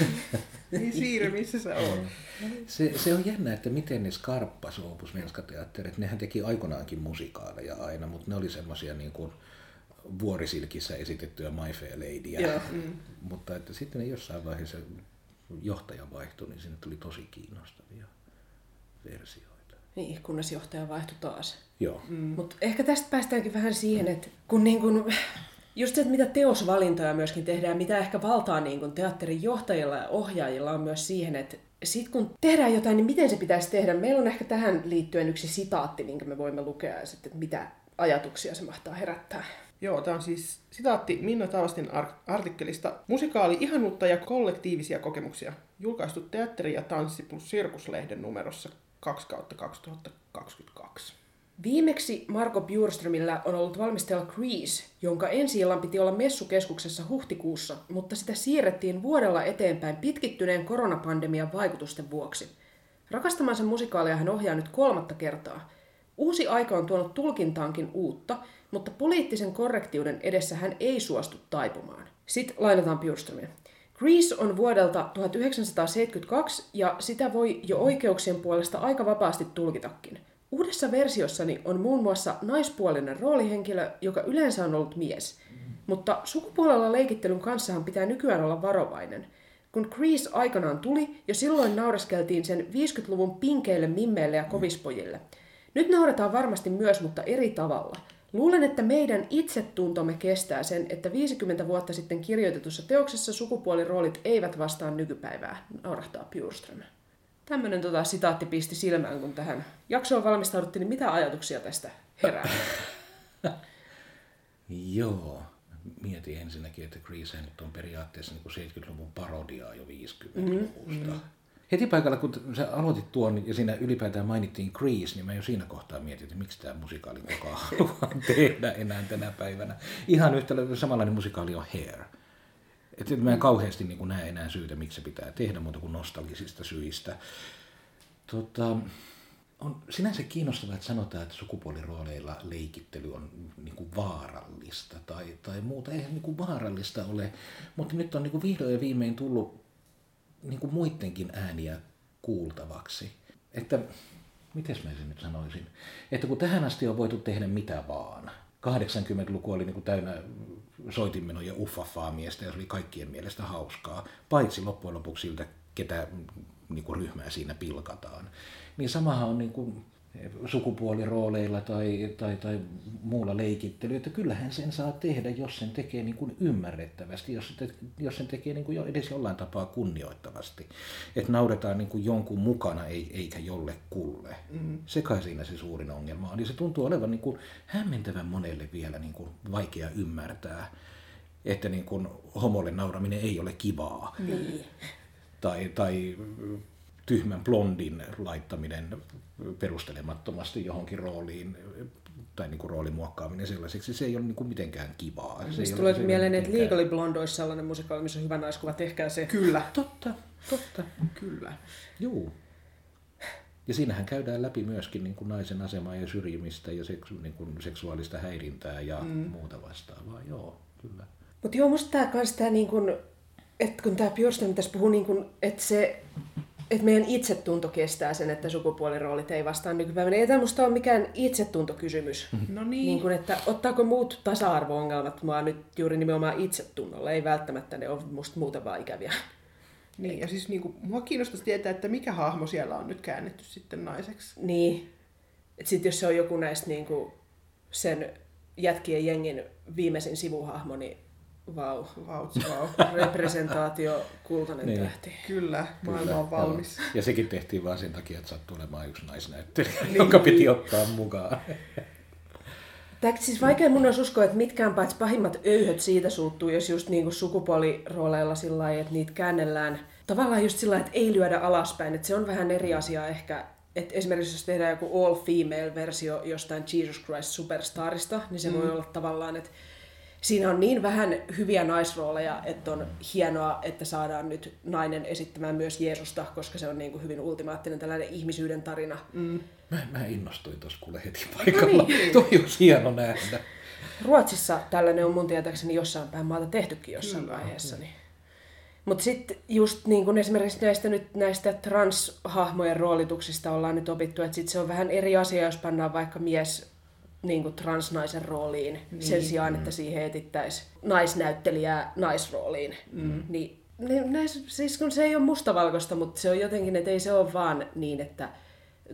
Niin Siiri, missä sä oot? (laughs) Se, se on jännä, että miten ne skarppas Opus Venska-teatterit. Nehän teki aikoinaankin musikaaleja aina, mutta ne oli semmoisia niin kuin vuorisilkissä esitettyjä My Fair Ladyä. Joo. Mm. Mutta että sitten ne jossain vaiheessa johtaja vaihtui, niin sinne tuli tosi kiinnostavia versioita. Niin, kunnes johtaja vaihtui taas. Joo. Mm. Mutta ehkä tästä päästäänkin vähän siihen, että kun niin kun, just se, että mitä teosvalintoja myöskin tehdään, mitä ehkä valtaa niin kun teatterin johtajilla ja ohjaajilla on myös siihen, että sitten kun tehdään jotain, niin miten se pitäisi tehdä? Meillä on ehkä tähän liittyen yksi sitaatti, minkä me voimme lukea, ja sitten, että mitä ajatuksia se mahtaa herättää. Joo, tämä on siis sitaatti Minna Taavastin ar- artikkelista Musikaali ihanuutta ja kollektiivisia kokemuksia. Julkaistu teatteri- ja tanssi plus sirkuslehden numerossa 2 kautta 2022. Viimeksi Marko Bjurströmillä on ollut valmistella Grease, jonka ensi illan piti olla messukeskuksessa huhtikuussa, mutta sitä siirrettiin vuodella eteenpäin pitkittyneen koronapandemian vaikutusten vuoksi. Rakastamansa musikaalia hän ohjaa nyt kolmatta kertaa. Uusi aika on tuonut tulkintaankin uutta, mutta poliittisen korrektiuden edessä hän ei suostu taipumaan. Sitten lainataan Bjurströmiä. Grease on vuodelta 1972 ja sitä voi jo oikeuksien puolesta aika vapaasti tulkitakin. Uudessa versiossani on muun muassa naispuolinen roolihenkilö, joka yleensä on ollut mies. Mutta sukupuolella leikittelyn kanssahan pitää nykyään olla varovainen. Kun Grease aikanaan tuli, jo silloin naureskeltiin sen 50-luvun pinkeille mimmeille ja kovispojille. Nyt naurataan varmasti myös, mutta eri tavalla. Luulen, että meidän itsetuntomme kestää sen, että 50 vuotta sitten kirjoitetussa teoksessa sukupuoliroolit eivät vastaa nykypäivää, naurahtaa Bjurström. Tämmöinen tota, sitaatti pisti silmään, kun tähän jaksoon valmistauduttiin, niin mitä ajatuksia tästä herää? (laughs) Joo. Mietin ensinnäkin, että Grease nyt on periaatteessa niin kuin 70-luvun parodiaa jo 50-luvusta. Mm-hmm. Heti paikalla, kun sä aloitit tuon ja siinä ylipäätään mainittiin Grease, niin mä jo siinä kohtaa mietin, että miksi tämä musikaali kukaan (laughs) haluaa tehdä enää tänä päivänä. Ihan yhtä samanlainen musikaali on Hair. Että mä en kauheasti niin kuin näe enää syytä, miksi se pitää tehdä muuta kuin nostalgisista syistä. Tota, on sinänsä kiinnostavaa, että sanotaan, että sukupuolirooleilla leikittely on niin kuin vaarallista tai, tai muuta. Eihän niin kuin vaarallista ole, mutta nyt on niin kuin vihdoin ja viimein tullut niin kuin muidenkin ääniä kuultavaksi. Että, miten mä sen nyt sanoisin, että kun tähän asti on voitu tehdä mitä vaan, 80-luku oli niin kuin täynnä soitinmenoja uffaffaa miestä ja se oli kaikkien mielestä hauskaa, paitsi loppujen lopuksi siltä, ketä niin kuin ryhmää siinä pilkataan. Niin samahan on niin kuin sukupuolirooleilla tai, tai, tai muulla leikittelyllä, että kyllähän sen saa tehdä, jos sen tekee niin kuin ymmärrettävästi, jos, se te, jos sen tekee niin kuin jo edes jollain tapaa kunnioittavasti. Että nauretaan niin kuin jonkun mukana eikä jollekulle. Mm. Se kai siinä se suurin ongelma on. Ja se tuntuu olevan niin kuin hämmentävän monelle vielä niin kuin vaikea ymmärtää, että niin kuin homolle nauraminen ei ole kivaa. Niin. Tai, tai tyhmän blondin laittaminen perustelemattomasti johonkin rooliin tai niin kuin roolin muokkaaminen sellaiseksi, se ei ole niin kuin mitenkään kivaa. Se Siis ei tulee mieleen, että Legally Blonde olisi sellainen musikaali, missä on hyvä naiskuva, tehkää se. Kyllä, Totta, totta. kyllä. Juu. Ja siinähän käydään läpi myöskin niin kuin naisen asemaa ja syrjimistä ja seksu, niin kuin seksuaalista häirintää ja mm. muuta vastaavaa. Joo, kyllä. Mutta joo, musta tää kans tää niin kun, että kun tämä Björsten tässä puhuu, niin että se että meidän itsetunto kestää sen, että sukupuoliroolit ei vastaa nykypäivänä. Ei tämä musta ole mikään itsetuntokysymys. No niin. niin kuin, että ottaako muut tasa-arvo-ongelmat mua nyt juuri nimenomaan itsetunnolla? Ei välttämättä ne ole musta muuten vaan ikäviä. Niin, ja siis niinku, mua kiinnostaisi tietää, että mikä hahmo siellä on nyt käännetty sitten naiseksi. Niin. Että sitten jos se on joku näistä niin kuin sen jätkien jengin viimeisin sivuhahmo, niin vau. Vautsi, vau. Representaatio, kultainen Niin. tähti. Kyllä, maailma on valmis. Joo. Ja sekin tehtiin vaan sen takia, että sattui olemaan yksi naisnäyttelijä, niin, jonka piti ottaa mukaan. Tämä siis vaikea mun olisi uskoa, että mitkään paitsi pahimmat öyhöt siitä suuttuu, jos just niinku sukupuolirooleilla sillä lailla, että niitä käännellään tavallaan just sillä lailla, että ei lyödä alaspäin. Että se on vähän eri asia ehkä, että esimerkiksi jos tehdään joku all-female-versio jostain Jesus Christ Superstarista, niin se mm. voi olla tavallaan, että siinä on niin vähän hyviä naisrooleja, että on hienoa, että saadaan nyt nainen esittämään myös Jeesusta, koska se on niin kuin hyvin ultimaattinen tällainen ihmisyyden tarina. Mm. Mä, mä innostuin tuossa kuule heti paikalla. niin. (laughs) Toi olisi hieno nähdä. Ruotsissa tällainen on mun tietääkseni jossain päin maata tehtykin jossain Kyllä. vaiheessa. Niin. Mutta sitten just niin kun esimerkiksi näistä, nyt, näistä transhahmojen roolituksista ollaan nyt opittu, että sit se on vähän eri asia, jos pannaan vaikka mies niin kuin transnaisen rooliin niin. sen sijaan, että siihen etittäisiin naisnäyttelijää naisrooliin. Mm. Niin, niin näis, siis kun se ei ole mustavalkoista, mutta se on jotenkin, että ei se ole vaan niin, että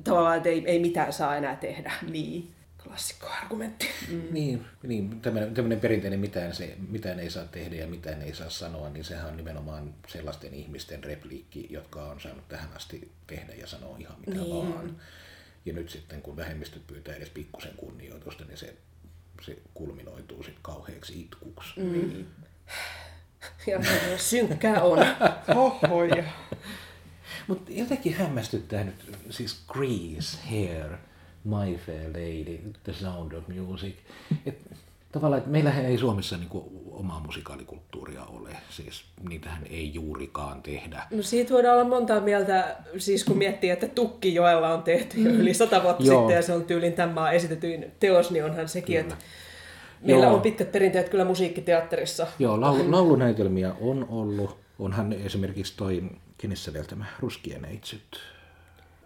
tavallaan että ei, ei mitään saa enää tehdä. Niin. Klassikkoargumentti. Mm. Niin, niin tämmöinen, tämmöinen perinteinen mitään, se, mitään ei saa tehdä ja mitään ei saa sanoa, niin sehän on nimenomaan sellaisten ihmisten repliikki, jotka on saanut tähän asti tehdä ja sanoa ihan mitä Niin. vaan. Ja nyt sitten kun vähemmistöt pyytää edes pikkusen kunnioitusta, niin se, se kulminoituu sitten kauheaksi itkuksi. Mm. (laughs) Ja synkkää on. (laughs) Hohoja. Mutta jotenkin hämmästyttää nyt, siis Grease, Hair, My Fair Lady, The Sound of Music. Et, tavallaan, että meillähän ei Suomessa niinku omaa musikaalikulttuuria ole, siis niitähän ei juurikaan tehdä. No siitä voidaan olla montaa mieltä, siis kun miettii, että Tukkijoella on tehty jo yli sata vuotta Joo. sitten ja se on tyylin tämän maan esitetyin teos, niin onhan sekin, että meillä Joo. on pitkät perinteet kyllä musiikkiteatterissa. Joo, laulu, laulunäytelmiä on ollut. Onhan esimerkiksi toi, kenessä vielä tämä Ruskien neitsyt.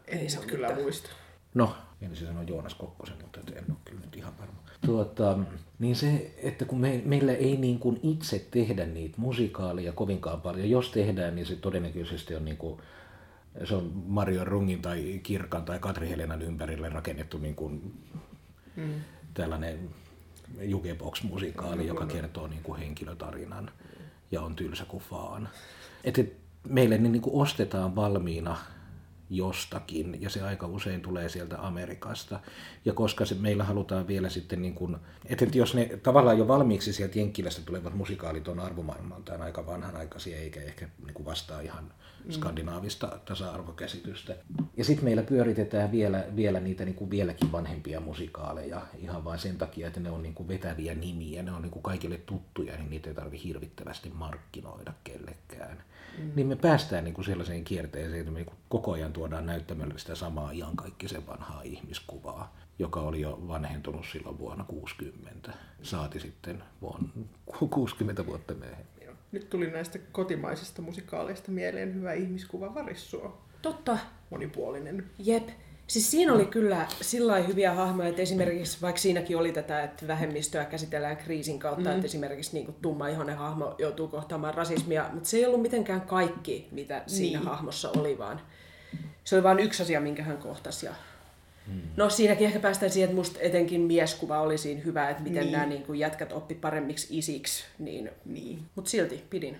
Ei se kyllä muista. No, menisin sanoa Joonas Kokkosen, mutta en ole kyllä nyt ihan varma. Tuota, niin se, että kun me, meillä ei niin kuin itse tehdä niitä musikaaleja kovinkaan paljon, jos tehdään, niin se todennäköisesti on niin kuin, se on Mario Rungin tai Kirkan tai Katri Helenan ympärille rakennettu niin kuin mm. tällainen jukebox-musikaali, joka kertoo niin kuin henkilötarinan ja on tylsä kuin vaan. Että meille ne niin kuin ostetaan valmiina jostakin, ja se aika usein tulee sieltä Amerikasta. Ja koska se, meillä halutaan vielä sitten, niin kuin, että jos ne tavallaan jo valmiiksi sieltä Jenkkilästä tulevat musikaalit on arvomaailmaltaan aika vanhanaikaisia, eikä ehkä niin kuin vastaa ihan skandinaavista tasa-arvokäsitystä. Ja sitten meillä pyöritetään vielä, vielä niitä niin kuin vieläkin vanhempia musikaaleja ihan vain sen takia, että ne on niin kuin vetäviä nimiä, ne on niin kuin kaikille tuttuja, niin niitä ei tarvitse hirvittävästi markkinoida kellekään. Mm. Niin me päästään niin kuin sellaiseen kierteeseen, että me niin kuin koko ajan tuodaan näyttämölle sitä samaa iankaikkisen vanhaa ihmiskuvaa, joka oli jo vanhentunut silloin vuonna 60. Saati sitten vuonna 60 vuotta myöhemmin. Nyt tuli näistä kotimaisista musikaaleista mieleen hyvä ihmiskuva Varissuo. Totta, Monipuolinen. jep. Siis siinä oli kyllä sillä hyviä hahmoja, että esimerkiksi vaikka siinäkin oli tätä, että vähemmistöä käsitellään kriisin kautta, mm. että esimerkiksi niin kuin tummaihoinen hahmo joutuu kohtaamaan rasismia, mutta se ei ollut mitenkään kaikki, mitä siinä Niin. hahmossa oli, vaan se oli vain yksi asia, minkä hän kohtasi. Ja... No siinäkin ehkä päästään siihen, että musta etenkin mieskuva oli siinä hyvä, että miten Niin. nämä niin kuin jätkät oppi paremmiksi isiksi, niin... Niin. mutta silti pidin.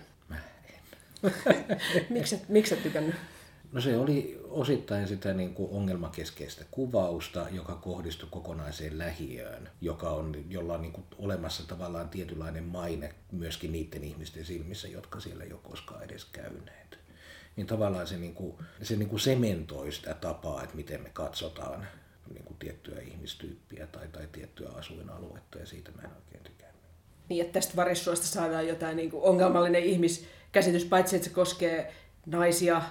(laughs) miksi, et, miksi et tykännyt? No se oli osittain sitä niin kuin ongelmakeskeistä kuvausta, joka kohdistui kokonaiseen lähiöön, joka on, jolla on niin kuin olemassa tavallaan tietynlainen maine myöskin niiden ihmisten silmissä, jotka siellä ei ole koskaan edes käyneet. Niin tavallaan se, niin kuin, se niin kuin sementoi sitä tapaa, että miten me katsotaan niin kuin tiettyä ihmistyyppiä tai, tai tiettyä asuinaluetta, ja siitä mä en oikein tykännyt. Niin, että tästä varissuosta saadaan jotain niin kuin ongelmallinen ihmiskäsitys, paitsi että se koskee naisia,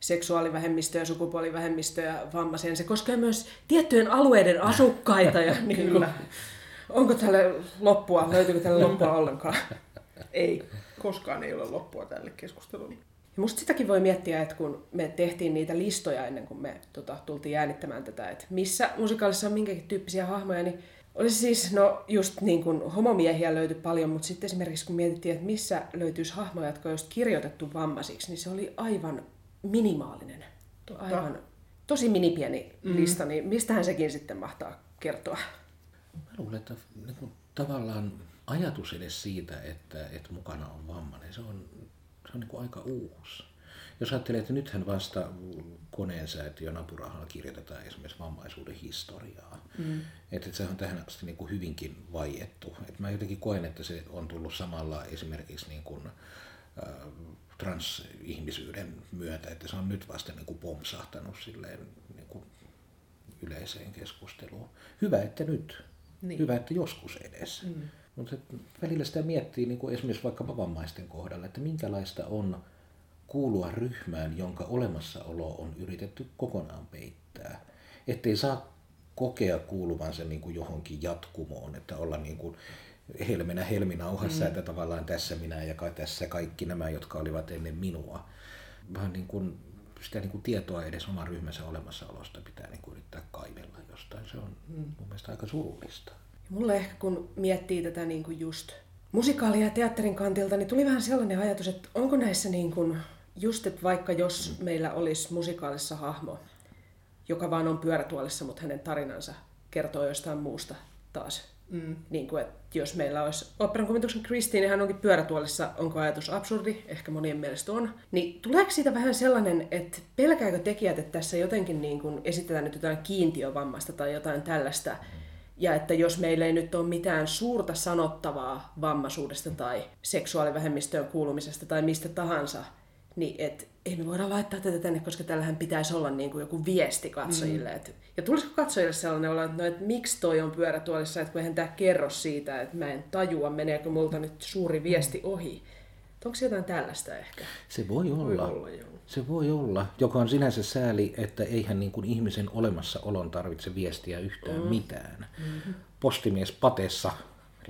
seksuaalivähemmistöjä, sukupuolivähemmistöjä, vammaisia. niin Se koskee myös tiettyjen alueiden asukkaita. Ja (laughs) niin kuin, onko tälle loppua, löytyykö tälle (laughs) loppua ollenkaan? Ei, koskaan ei ole loppua tälle keskustelulle. Ja musta sitäkin voi miettiä, että kun me tehtiin niitä listoja ennen kuin me tota, tultiin äänittämään tätä, että missä musikaalissa on minkäkin tyyppisiä hahmoja, niin olisi siis, no just niin kuin homomiehiä löytyi paljon, mutta sitten esimerkiksi kun mietittiin, että missä löytyisi hahmoja, jotka on just kirjoitettu vammaisiksi, niin se oli aivan minimaalinen. Totta. Aivan tosi minipieni mm. lista, niin mistähän sekin sitten mahtaa kertoa? Mä luulen, että niin kuin, tavallaan ajatus edes siitä, että, että mukana on vammainen, se on, se on niin kuin aika uusi. Jos ajattelee, että nythän vasta koneen säätiön apurahalla kirjoitetaan esimerkiksi vammaisuuden historiaa. Mm. Että se on tähän asti niin kuin hyvinkin vaiettu. Et mä jotenkin koen, että se on tullut samalla esimerkiksi niin kuin, äh, transihmisyyden myötä, että se on nyt vasta niin kuin pomsahtanut silleen niin kuin yleiseen keskusteluun. Hyvä, että nyt. Niin. Hyvä, että joskus edes. Mm. Mutta välillä sitä miettii niin kuin esimerkiksi vaikka vammaisten kohdalla, että minkälaista on kuulua ryhmään, jonka olemassaolo on yritetty kokonaan peittää. Ettei saa kokea kuuluvansa niin kuin johonkin jatkumoon, että olla niin kuin helmenä helminauhassa, mm. että tavallaan tässä minä ja tässä kaikki nämä, jotka olivat ennen minua. Vaan niin kuin sitä niin kuin tietoa edes oman ryhmänsä olemassaolosta pitää niin kuin yrittää kaivella jostain. Se on mm. mun mielestä aika surullista. Mulle ehkä kun miettii tätä niin kuin just musikaalia ja teatterin kantilta, niin tuli vähän sellainen ajatus, että onko näissä niin kuin just, että vaikka jos meillä olisi musikaalissa hahmo, joka vaan on pyörätuolissa, mutta hänen tarinansa kertoo jostain muusta taas. Mm. Niin kuin, että jos meillä olisi operan kuvituksen Kristiin, niin hän onkin pyörätuolissa, onko ajatus absurdi, ehkä monien mielestä on. Niin tuleeko siitä vähän sellainen, että pelkääkö tekijät, että tässä jotenkin niin kuin esitetään nyt jotain kiintiövammasta tai jotain tällaista, ja että jos meillä ei nyt ole mitään suurta sanottavaa vammaisuudesta tai seksuaalivähemmistöön kuulumisesta tai mistä tahansa, niin et, ei me voida laittaa tätä tänne, koska tällähän pitäisi olla niin kuin joku viesti katsojille. Mm. Et, ja tulisiko katsojille sellainen olla, että, no, että miksi toi on pyörätuolissa, että kun eihän tämä kerro siitä, että mä en tajua, meneekö multa nyt suuri viesti ohi. Onko se jotain tällaista ehkä? Se voi olla. Voi olla joo. Se voi olla, joka on sinänsä sääli, että eihän niin kuin ihmisen olemassaolon tarvitse viestiä yhtään mm. mitään. Mm-hmm. Postimies Patessa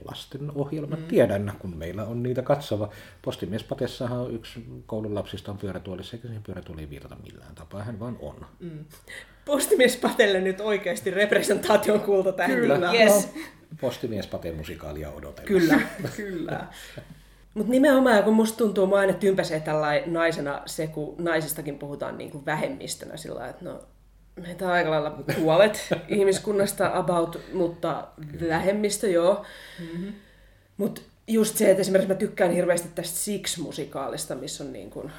lasten ohjelmat mm. tiedän, kun meillä on niitä katsova. Postimies Patessahan on yksi koulun lapsista on pyörätuolissa, eikä siihen pyörätuoliin viitata millään tapaa, hän vaan on. Mm. Postimies Patelle nyt oikeasti representaation kulta tähän. Kyllä. Yes. No, Postimies Pate musikaalia odotellessa. Kyllä, (laughs) kyllä. Mutta nimenomaan, kun musta tuntuu, mä aina tympäsee tällainen naisena se, kun naisistakin puhutaan niin kuin vähemmistönä sillä että no meitä on aika lailla puolet ihmiskunnasta about, mutta vähemmistö joo. Mm-hmm. Mutta just se, että esimerkiksi mä tykkään hirveästi tästä Six-musikaalista, missä on niin kuin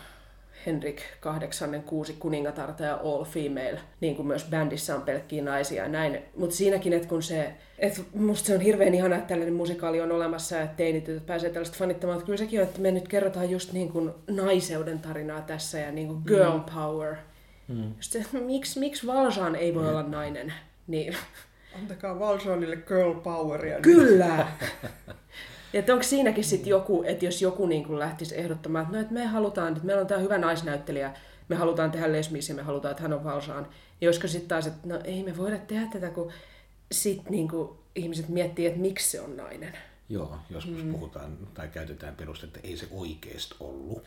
Henrik kahdeksannen kuusi kuningatarta ja all female, niin kuin myös bändissä on pelkkiä naisia ja näin. Mutta siinäkin, että kun se, että musta se on hirveän ihana, että tällainen musikaali on olemassa ja teinitytöt pääsee tällaista fanittamaan. Että kyllä sekin on, että me nyt kerrotaan just niin kuin naiseuden tarinaa tässä ja niin kuin girl power. Mm. se, miksi, miksi Valjean ei voi mm. olla nainen? Niin. Antakaa Valjeanille girl poweria. Kyllä! (laughs) että onko siinäkin sitten joku, että jos joku niin kuin lähtisi ehdottamaan, että, no, että me halutaan, että meillä on tämä hyvä naisnäyttelijä, me halutaan tehdä lesbiisiä, me halutaan, että hän on Valjean. Niin olisiko sitten taas, että no ei me voida tehdä tätä, kun sitten niin kuin ihmiset miettii, että miksi se on nainen. Joo, joskus mm. puhutaan tai käytetään perustetta, että ei se oikeasti ollut.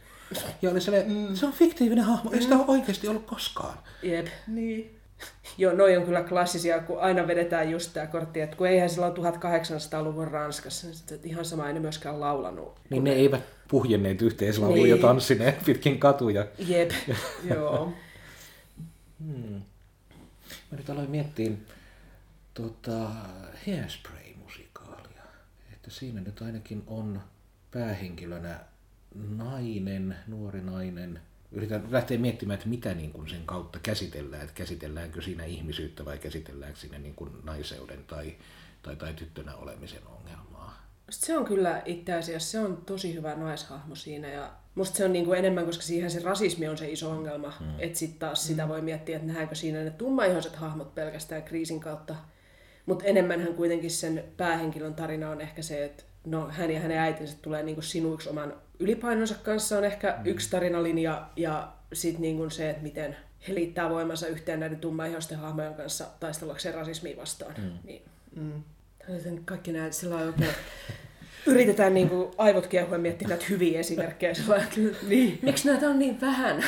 Ja oli sellainen, mm. se on fiktiivinen hahmo, mm. ei sitä ole oikeasti ollut koskaan. Jep. Niin. (laughs) Joo, noi on kyllä klassisia, kun aina vedetään just tämä kortti, että kun eihän sillä 1800-luvun Ranskassa, niin ihan sama ei ne myöskään laulanut. Niin ne, eivät puhjenneet yhteislauluja niin. ja tanssineet pitkin katuja. Jep, (laughs) joo. Hmm. Mä nyt aloin miettiä tota, Hairspray että siinä nyt ainakin on päähenkilönä nainen, nuori nainen. Yritän lähteä miettimään, että mitä niin kuin sen kautta käsitellään, että käsitelläänkö siinä ihmisyyttä vai käsitelläänkö siinä niin kuin naiseuden tai, tai, tai tyttönä olemisen ongelmaa. Se on kyllä itse asiassa, se on tosi hyvä naishahmo siinä ja musta se on niin kuin enemmän, koska siihen se rasismi on se iso ongelma. Hmm. Että sitten taas sitä voi miettiä, että nähdäänkö siinä ne tummaihoiset hahmot pelkästään kriisin kautta mutta enemmänhän kuitenkin sen päähenkilön tarina on ehkä se, että no, hän ja hänen äitinsä tulee niinku sinuiksi oman ylipainonsa kanssa on ehkä mm. yksi tarinalinja ja sitten niinku se, että miten he liittää voimansa yhteen näiden tummaihoisten hahmojen kanssa taistellakseen rasismia vastaan. Mm. Niin. Mm. Kaikki nämä sillä oikein yritetään niin kuin aivot kiehua miettiä näitä hyviä esimerkkejä. Sellainen, että (laughs) Niin. Miksi näitä on niin vähän?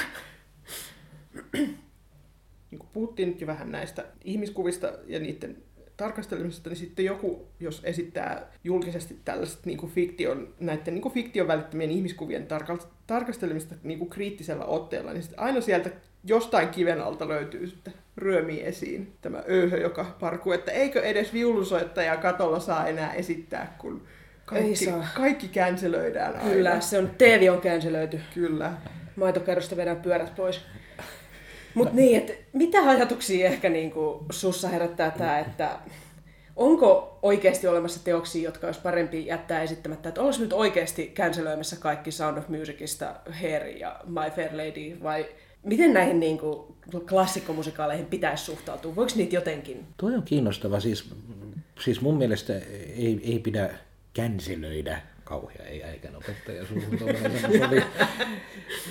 niin kuin puhuttiin nyt jo vähän näistä ihmiskuvista ja niiden tarkastelemisesta, niin sitten joku, jos esittää julkisesti tällaiset niin kuin fiktion, näiden niin kuin fiktion välittämien ihmiskuvien tarka- tarkastelemista niin kuin kriittisellä otteella, niin sitten aina sieltä jostain kiven alta löytyy sitten ryömi esiin tämä öyhö, joka parkuu, että eikö edes viulunsoittajaa katolla saa enää esittää, kun kaikki, Ei saa. kaikki känselöidään aina. Kyllä, se on TV on känselöity. Kyllä. Maitokerrosta vedän pyörät pois. Mutta niin, että mitä ajatuksia ehkä niinku sussa herättää tämä, että onko oikeasti olemassa teoksia, jotka olisi parempi jättää esittämättä, että olisi nyt oikeasti känselöimässä kaikki Sound of Musicista, Hair ja My Fair Lady, vai miten näihin niinku klassikkomusikaaleihin pitäisi suhtautua? Voiko niitä jotenkin? Toi on kiinnostava. Siis, siis mun mielestä ei, ei pidä känselöidä kauhea, ei äikän opettaja suuhun.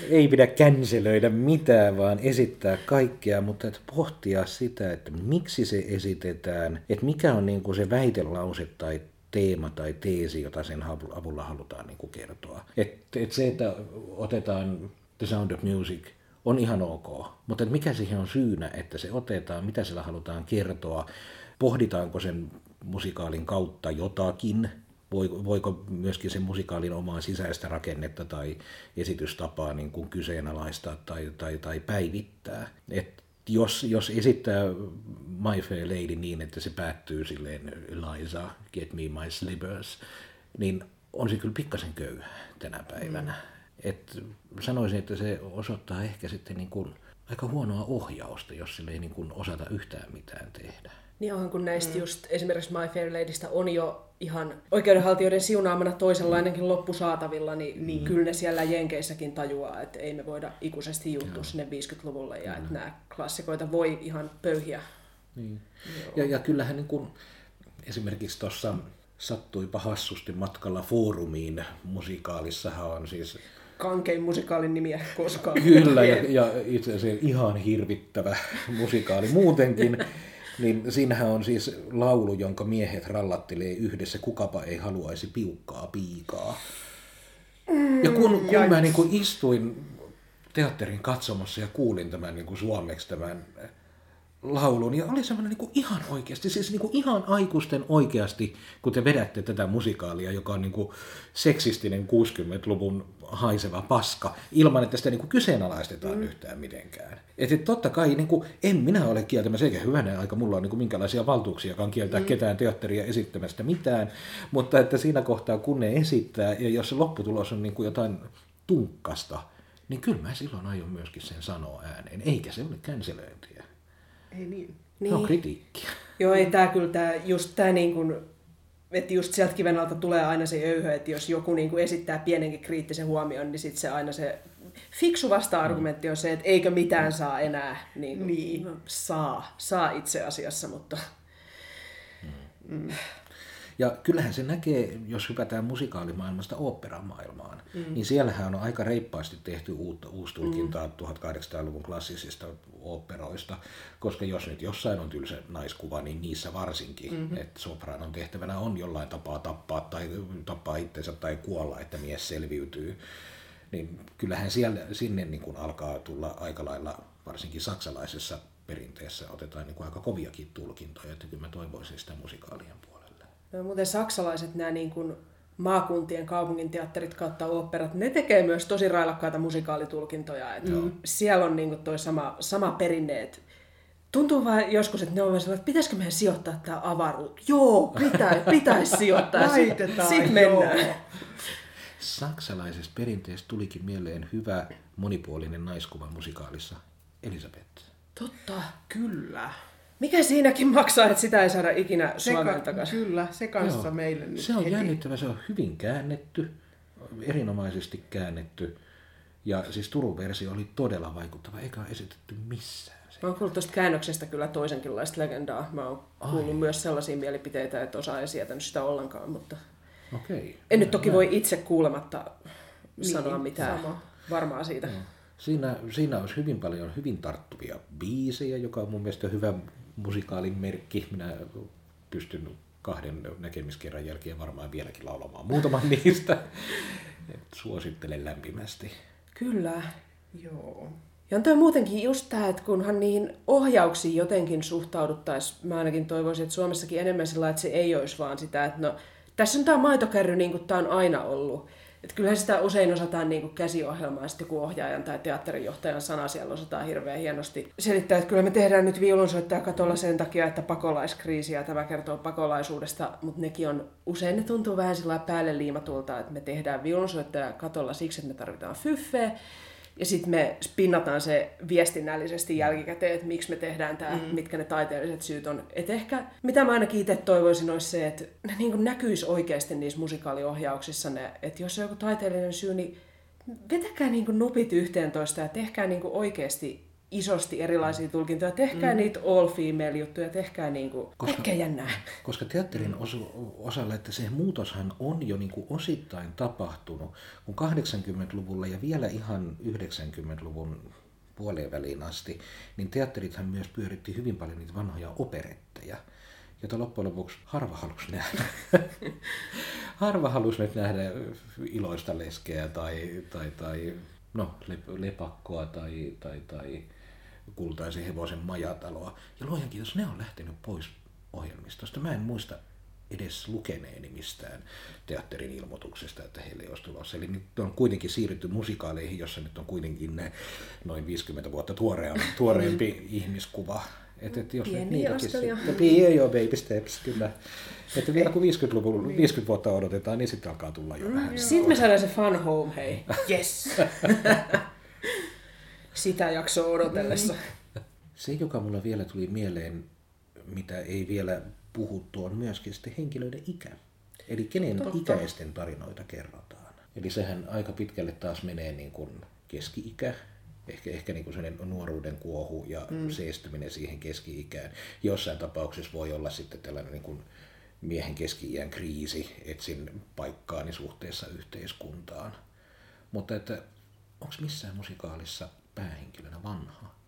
Ei pidä känselöidä mitään, vaan esittää kaikkea, mutta että pohtia sitä, että miksi se esitetään, että mikä on niin kuin se väitelause tai teema tai teesi, jota sen avu- avulla halutaan niin kuin kertoa. Et, et se, että otetaan The Sound of Music, on ihan ok, mutta mikä siihen on syynä, että se otetaan, mitä sillä halutaan kertoa, pohditaanko sen musikaalin kautta jotakin, Voiko, voiko myöskin sen musikaalin omaa sisäistä rakennetta tai esitystapaa niin kuin kyseenalaistaa tai, tai, tai päivittää. Et jos, jos esittää My Fair Lady niin, että se päättyy silleen Eliza, get me my slivers, niin on se kyllä pikkasen köyhä tänä päivänä. Mm. Et sanoisin, että se osoittaa ehkä sitten niin kuin aika huonoa ohjausta, jos sille ei niin kuin osata yhtään mitään tehdä. Niin onhan kun näistä mm. just esimerkiksi My Fair Ladystä on jo ihan oikeudenhaltijoiden siunaamana toisenlainenkin loppu saatavilla, niin, niin. kyllä ne siellä Jenkeissäkin tajuaa, että ei me voida ikuisesti juttua sinne 50-luvulle ja että nämä klassikoita voi ihan pöyhiä. Niin. Ja, ja kyllähän niin kuin, esimerkiksi tuossa sattuipa hassusti matkalla foorumiin musikaalissahan on siis Kankein musikaalin nimiä koskaan. Kyllä, ja, ja itse asiassa ihan hirvittävä musikaali muutenkin. (laughs) Niin siinähän on siis laulu, jonka miehet rallattelee yhdessä, kukapa ei haluaisi piukkaa piikaa. Ja kun, kun mä niin kuin istuin teatterin katsomossa ja kuulin tämän niin kuin suomeksi tämän laulun, ja oli semmoinen niin kuin ihan oikeasti, siis niin kuin ihan aikuisten oikeasti, kun te vedätte tätä musikaalia, joka on niin kuin seksistinen 60-luvun haiseva paska, ilman että sitä niin kuin kyseenalaistetaan mm. yhtään mitenkään. Että totta kai niin kuin, en minä ole kieltämässä, eikä hyvänä aika mulla on niin kuin minkälaisia valtuuksiakaan kieltää mm. ketään teatteria esittämästä mitään, mutta että siinä kohtaa kun ne esittää, ja jos se lopputulos on niin kuin jotain tunkkasta, niin kyllä mä silloin aion myöskin sen sanoa ääneen, eikä se ole känselöintiä. Ei niin. Niin. On kritiikkiä. Joo, ei tää kyllä tää, just tää niin kuin, että just sieltä kiven alta tulee aina se öyhö, että jos joku niin kuin esittää pienenkin kriittisen huomion, niin sitten se aina se fiksu vasta-argumentti on se, että eikö mitään saa enää. Niin, kuin, Niin. no, saa, saa itse asiassa, mutta Ja kyllähän se näkee, jos hypätään musikaalimaailmasta oopperamaailmaan, mm. niin siellähän on aika reippaasti tehty uutta uustulkintaa mm. 1800-luvun klassisista oopperoista, koska jos nyt jossain on tylsä naiskuva, niin niissä varsinkin, mm-hmm. että sopranon tehtävänä on jollain tapaa tappaa tai tappaa itsensä tai kuolla, että mies selviytyy. Niin kyllähän siellä, sinne niin kuin alkaa tulla aika lailla, varsinkin saksalaisessa perinteessä, otetaan niin kuin aika koviakin tulkintoja, että kyllä mä toivoisin sitä musikaalien puolelle. No, muuten saksalaiset nämä niin kuin maakuntien kaupunginteatterit kautta oopperat, ne tekee myös tosi railakkaita musikaalituulkintoja. Että mm. Siellä on niin kuin toi sama, sama perinne, että Tuntuu vaan joskus, että ne on sellainen, että pitäisikö meidän sijoittaa tämä avaruus? Joo, pitäisi pitäis sijoittaa. Laitetaan, Sitten mennään. joo. Saksalaisesta perinteestä tulikin mieleen hyvä monipuolinen naiskuva musikaalissa Elisabeth. Totta. Kyllä. Mikä siinäkin maksaa, että sitä ei saada ikinä Suomeen ka- takaisin? kyllä, se kanssa Joo. meille nyt Se on heti. jännittävä, se on hyvin käännetty, erinomaisesti käännetty. Ja siis Turun versio oli todella vaikuttava, eikä ole esitetty missään. Mä oon kuullut tuosta käännöksestä kyllä toisenkinlaista legendaa. Mä oon kuullut Ai. myös sellaisia mielipiteitä, että osa ei sietänyt sitä ollenkaan, mutta Okei. en nyt toki voi itse kuulematta sanoa Niin, mitään sama. varmaa siitä. Siinä, siinä olisi hyvin paljon hyvin tarttuvia biisejä, joka on mun mielestä hyvä musikaalin merkki. Minä pystyn kahden näkemiskerran jälkeen varmaan vieläkin laulamaan muutaman (laughs) niistä. Et suosittelen lämpimästi. Kyllä. Joo. Ja on muutenkin just tämä, että kunhan niihin ohjauksiin jotenkin suhtauduttaisiin, mä ainakin toivoisin, että Suomessakin enemmän sillä että se ei olisi vaan sitä, että no, tässä on tämä maitokärry niin kuin tämä on aina ollut. Että kyllähän sitä usein osataan niin kuin käsiohjelmaa, sitten kun ohjaajan tai teatterinjohtajan sana siellä osataan hirveän hienosti selittää, että kyllä me tehdään nyt viulunsoittaja katolla sen takia, että pakolaiskriisi ja tämä kertoo pakolaisuudesta, mutta nekin on, usein ne tuntuu vähän sillä päälle liimatulta, että me tehdään viulunsoittaja katolla siksi, että me tarvitaan fyffeä, ja sitten me spinnataan se viestinnällisesti jälkikäteen, että miksi me tehdään tämä, mm. mitkä ne taiteelliset syyt on. Et ehkä, mitä mä ainakin itse toivoisin, olisi se, että ne niin näkyisi oikeasti niissä musikaaliohjauksissa, ne, että jos on joku taiteellinen syy, niin vetäkää niin nupit yhteen toista ja tehkää niin oikeasti isosti erilaisia tulkintoja. Tehkää mm. niitä all female juttuja, tehkää niinku koska, jännää. Koska teatterin osu, osalla, että se muutoshan on jo niinku osittain tapahtunut, kun 80-luvulla ja vielä ihan 90-luvun puoleen väliin asti, niin teatterithan myös pyöritti hyvin paljon niitä vanhoja operetteja, jota loppujen lopuksi harva halusi nähdä. (laughs) harva halusi nyt nähdä iloista leskeä tai, tai, tai no, lepakkoa tai, tai, tai kultaisen hevosen majataloa. Ja luojan kiitos, ne on lähtenyt pois ohjelmistosta. Mä en muista edes lukeneeni mistään teatterin ilmoituksesta, että heille olisi tulossa. Eli nyt on kuitenkin siirrytty musikaaleihin, jossa nyt on kuitenkin ne noin 50 vuotta tuoreempi, (laughs) tuoreempi ihmiskuva. Et, et jos Pieniä askelia. Pieniä jo, baby steps, kyllä. Että vielä kun 50, luvun, 50 vuotta odotetaan, niin sitten alkaa tulla jo vähän. Sitten me saadaan se fun home, hei. Yes! (laughs) sitä jaksoa odotellessa. (laughs) Se, joka mulla vielä tuli mieleen, mitä ei vielä puhuttu, on myöskin sitten henkilöiden ikä. Eli kenen Totta. ikäisten tarinoita kerrotaan. Eli sehän aika pitkälle taas menee niin kuin keski-ikä, ehkä, ehkä niin kuin nuoruuden kuohu ja mm. seestyminen siihen keski-ikään. Jossain tapauksessa voi olla sitten tällainen niin kuin miehen keski-iän kriisi, etsin paikkaani suhteessa yhteiskuntaan. Mutta että onko missään musikaalissa päähenkilönä vanhaa.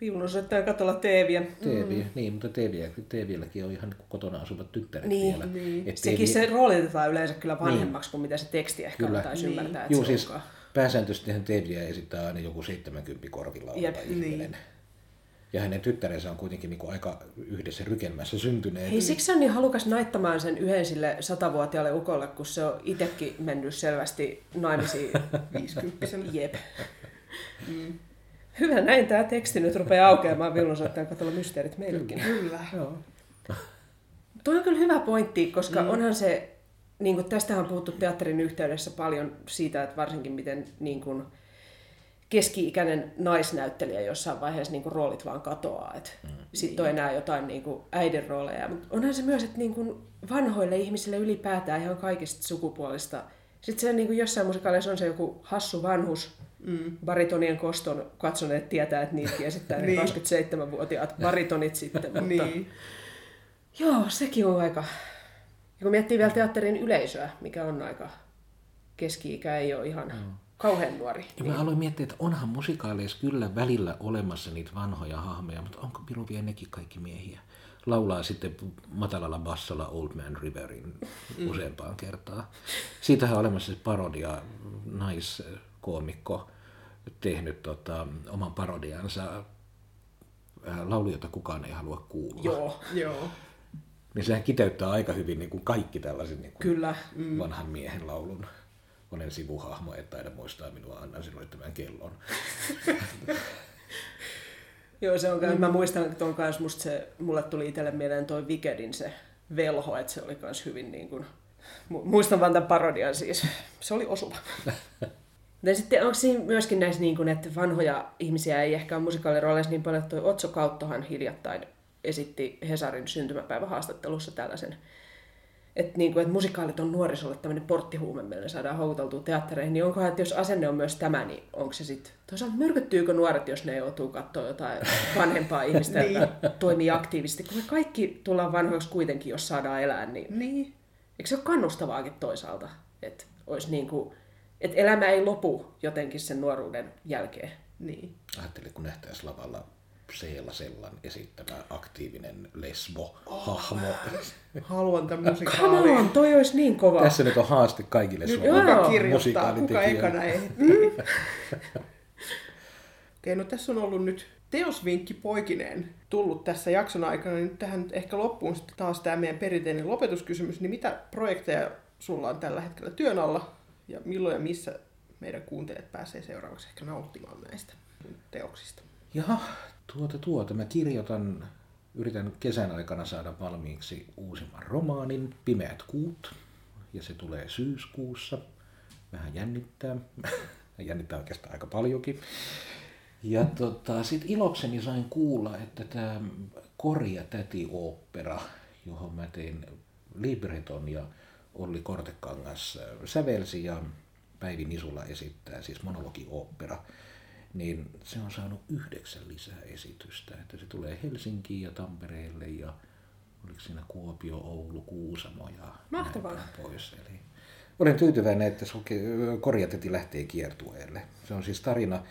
Viulunsoittaja katolla Teeviä. Teeviä, mm. niin, mutta Teeviä, Teeviälläkin on ihan kotona asuvat tyttäret niin, vielä. Niin. Et Sekin teeviä... se roolitetaan yleensä kyllä vanhemmaksi niin. kuin mitä se teksti ehkä kyllä. antaisi niin. ymmärtää, että Juu, se siis onkaan. pääsääntöisesti Teeviä esittää aina joku 70 korvilla oleva Jep, ihminen. Niin. Ja hänen tyttärensä on kuitenkin niin kuin aika yhdessä rykelmässä syntyneet. Hei, siksi on niin halukas naittamaan sen yhden sille satavuotiaalle ukolle, kun se on itsekin mennyt selvästi naimisiin (laughs) 50 Jep. Mm. Hyvä, näin tämä teksti nyt rupeaa aukeamaan Vilunsoittajan katolla mysteerit meillekin. Kyllä. Joo. (laughs) Tuo on kyllä hyvä pointti, koska mm. onhan se, niin kuin tästähän on puhuttu teatterin yhteydessä paljon siitä, että varsinkin miten niin kuin, keski-ikäinen naisnäyttelijä jossain vaiheessa niin kuin, roolit vaan katoaa. Että mm. Sitten on enää jotain niin kuin, äidin rooleja. Mutta onhan se myös, että niin kuin, vanhoille ihmisille ylipäätään ihan kaikista sukupuolista. Sitten se niin kuin, jossain musikaalissa on se joku hassu vanhus, mm. baritonien koston katsoneet tietää, että niitä esittää (laughs) niin. 27-vuotiaat baritonit (laughs) sitten. Mutta... niin. Joo, sekin on aika... Ja kun miettii vielä teatterin yleisöä, mikä on aika keski-ikä, ei ole ihan mm. kauhean nuori. Ja niin. mä aloin miettiä, että onhan musikaaleissa kyllä välillä olemassa niitä vanhoja hahmoja, mutta onko Piru vielä nekin kaikki miehiä? Laulaa sitten matalalla bassalla Old Man Riverin mm. useampaan kertaan. Siitähän on olemassa se parodia nais koomikko tehnyt tota, oman parodiansa äh, laulu, jota kukaan ei halua kuulla. Joo, joo. Niin sehän kiteyttää aika hyvin niin kuin kaikki tällaiset niin kuin Kyllä. Mm. vanhan miehen laulun. Monen sivuhahmo, että taida muistaa minua, annan sinulle tämän kellon. (laughs) Joo, se on, mm. mä muistan, että on kanssa musta se, mulle tuli itselle mieleen toi Wickedin se velho, että se oli myös hyvin niin kuin, muistan vaan tämän parodian siis, se oli osuva. (laughs) Ja sitten onko siinä myöskin näissä, niin kuin, että vanhoja ihmisiä ei ehkä ole musikaalirooleissa niin paljon, että toi Otso Kauttohan hiljattain esitti Hesarin syntymäpäivähaastattelussa tällaisen, että, niin kuin, että musikaalit on nuorisolle tämmöinen porttihuume, millä saadaan houkuteltua teattereihin, niin onkohan, että jos asenne on myös tämä, niin onko se sitten, toisaalta myrkyttyykö nuoret, jos ne joutuu katsoa jotain vanhempaa ihmistä, (laughs) niin. joka toimii aktiivisesti, kun me kaikki tullaan vanhoiksi kuitenkin, jos saadaan elää, niin, niin. eikö se ole kannustavaakin toisaalta, että olisi niin kuin, että elämä ei lopu jotenkin sen nuoruuden jälkeen. Niin. Ajattelin, kun nähtäisiin lavalla Seelasellan esittämä aktiivinen lesbo-hahmo. Haluan tämän Come musikaalin. on, toi olisi niin kova. Tässä nyt on haaste kaikille Nyt suomalaisille kuka kirjoittaa, kuka ekana ehtii. (laughs) Okei, no tässä on ollut nyt teosvinkki poikineen tullut tässä jakson aikana, niin nyt tähän nyt ehkä loppuun sitten taas tämä meidän perinteinen lopetuskysymys, niin mitä projekteja sulla on tällä hetkellä työn alla ja milloin ja missä meidän kuuntelijat pääsee seuraavaksi ehkä nauttimaan näistä teoksista? Jaha, tuota tuota. Mä kirjoitan, yritän kesän aikana saada valmiiksi uusimman romaanin, Pimeät kuut, ja se tulee syyskuussa. Vähän jännittää. (laughs) jännittää oikeastaan aika paljonkin. Ja tota, sit ilokseni sain kuulla, että tämä Korja täti opera, johon mä tein libreton ja Olli Kortekangas sävelsi ja Päivi Nisula esittää, siis monologiooppera, niin se on saanut yhdeksän lisää esitystä, että se tulee Helsinkiin ja Tampereelle ja oliko siinä Kuopio, Oulu, Kuusamo ja Mahtavaa. pois. Eli olen tyytyväinen, että se korjateti lähtee kiertueelle. Se on siis tarina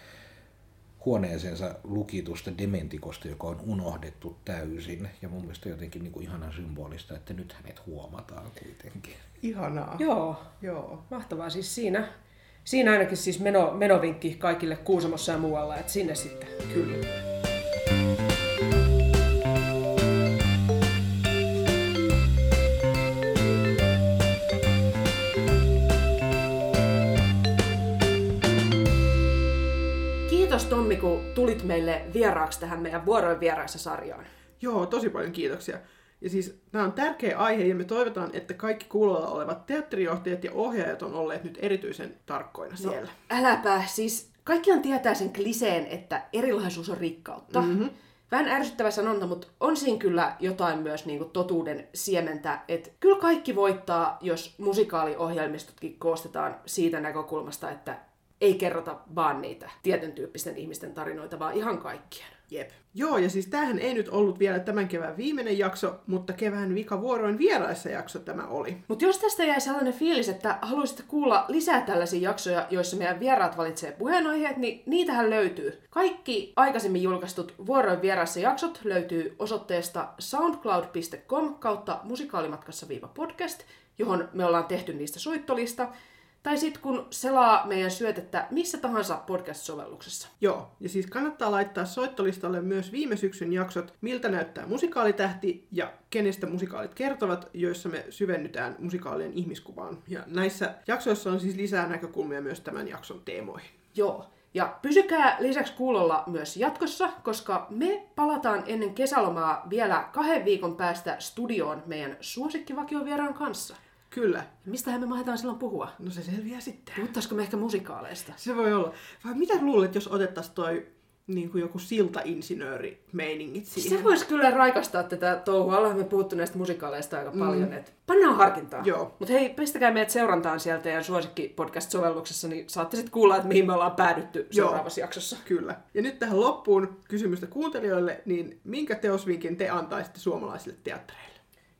huoneeseensa lukitusta dementikosta, joka on unohdettu täysin. Ja mun mielestä jotenkin niin kuin ihanan symbolista, että nyt hänet huomataan kuitenkin. Ihanaa. Joo, Joo. mahtavaa. Siis siinä, siinä ainakin siis meno, menovinkki kaikille Kuusamossa ja muualla, että sinne sitten kyllä. Tulit meille vieraaksi tähän meidän vuoroin vieraissa sarjaan. Joo, tosi paljon kiitoksia. Ja siis nämä on tärkeä aihe ja me toivotaan, että kaikki kuulolla olevat teatterijohtajat ja ohjaajat on olleet nyt erityisen tarkkoina No, siellä. äläpä, siis kaikkihan tietää sen kliseen, että erilaisuus on rikkautta. Mm-hmm. Vähän ärsyttävä sanonta, mutta on siinä kyllä jotain myös niin kuin totuuden siementä, että kyllä kaikki voittaa, jos musikaaliohjelmistotkin koostetaan siitä näkökulmasta, että ei kerrota vaan niitä tietyn tyyppisten ihmisten tarinoita, vaan ihan kaikkien. Jep. Joo, ja siis tämähän ei nyt ollut vielä tämän kevään viimeinen jakso, mutta kevään vikavuoroin vieraissa jakso tämä oli. Mutta jos tästä jäi sellainen fiilis, että haluaisitte kuulla lisää tällaisia jaksoja, joissa meidän vieraat valitsee puheenaiheet, niin niitähän löytyy. Kaikki aikaisemmin julkaistut vuoroin vieraissa jaksot löytyy osoitteesta soundcloud.com kautta musikaalimatkassa-podcast, johon me ollaan tehty niistä soittolista. Tai sitten kun selaa meidän syötettä missä tahansa podcast-sovelluksessa. Joo, ja siis kannattaa laittaa soittolistalle myös viime syksyn jaksot, miltä näyttää musikaalitähti ja kenestä musikaalit kertovat, joissa me syvennytään musikaalien ihmiskuvaan. Ja näissä jaksoissa on siis lisää näkökulmia myös tämän jakson teemoihin. Joo. Ja pysykää lisäksi kuulolla myös jatkossa, koska me palataan ennen kesälomaa vielä kahden viikon päästä studioon meidän suosikkivakio-vieraan kanssa. Kyllä, Mistähän me mahdetaan silloin puhua? no se selviää sitten. Puhuttaisiko me ehkä musikaaleista? Se voi olla. Vai mitä luulet, jos otettaisiin toi niin kuin joku siltainsinööri-meiningit siihen? Se voisi kyllä raikastaa tätä touhua. Ollaan me puhuttu näistä musikaaleista aika paljon. Et pannaan harkintaa. Joo. Mutta hei, pistäkää meidät seurantaan sieltä teidän suosikki-podcast-sovelluksessa, niin saatte sitten kuulla, että mihin me ollaan päädytty Joo. seuraavassa jaksossa. Kyllä. Ja nyt tähän loppuun kysymystä kuuntelijoille, niin minkä teosvinkin te antaisitte suomalaisille teattereille?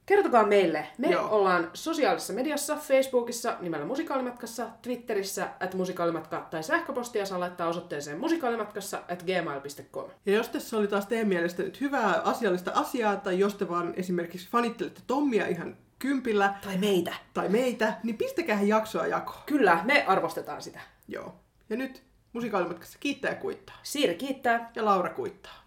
Kertokaa meille. Me Joo. Ollaan sosiaalisessa mediassa, Facebookissa nimellä Musikaalimatkassa, Twitterissä at musikaalimatka tai sähköpostia saa laittaa osoitteeseen musikaalimatkassa at gmail.com. Ja jos tässä oli taas teidän mielestä nyt hyvää asiallista asiaa, tai jos te vaan esimerkiksi fanittelette Tommia ihan kympillä, Tai meitä. tai meitä, niin pistäkää jaksoa jakoon. Kyllä, me arvostetaan sitä. Joo. Ja nyt musikaalimatkassa kiittää ja kuittaa. Siiri kiittää. Ja Laura kuittaa.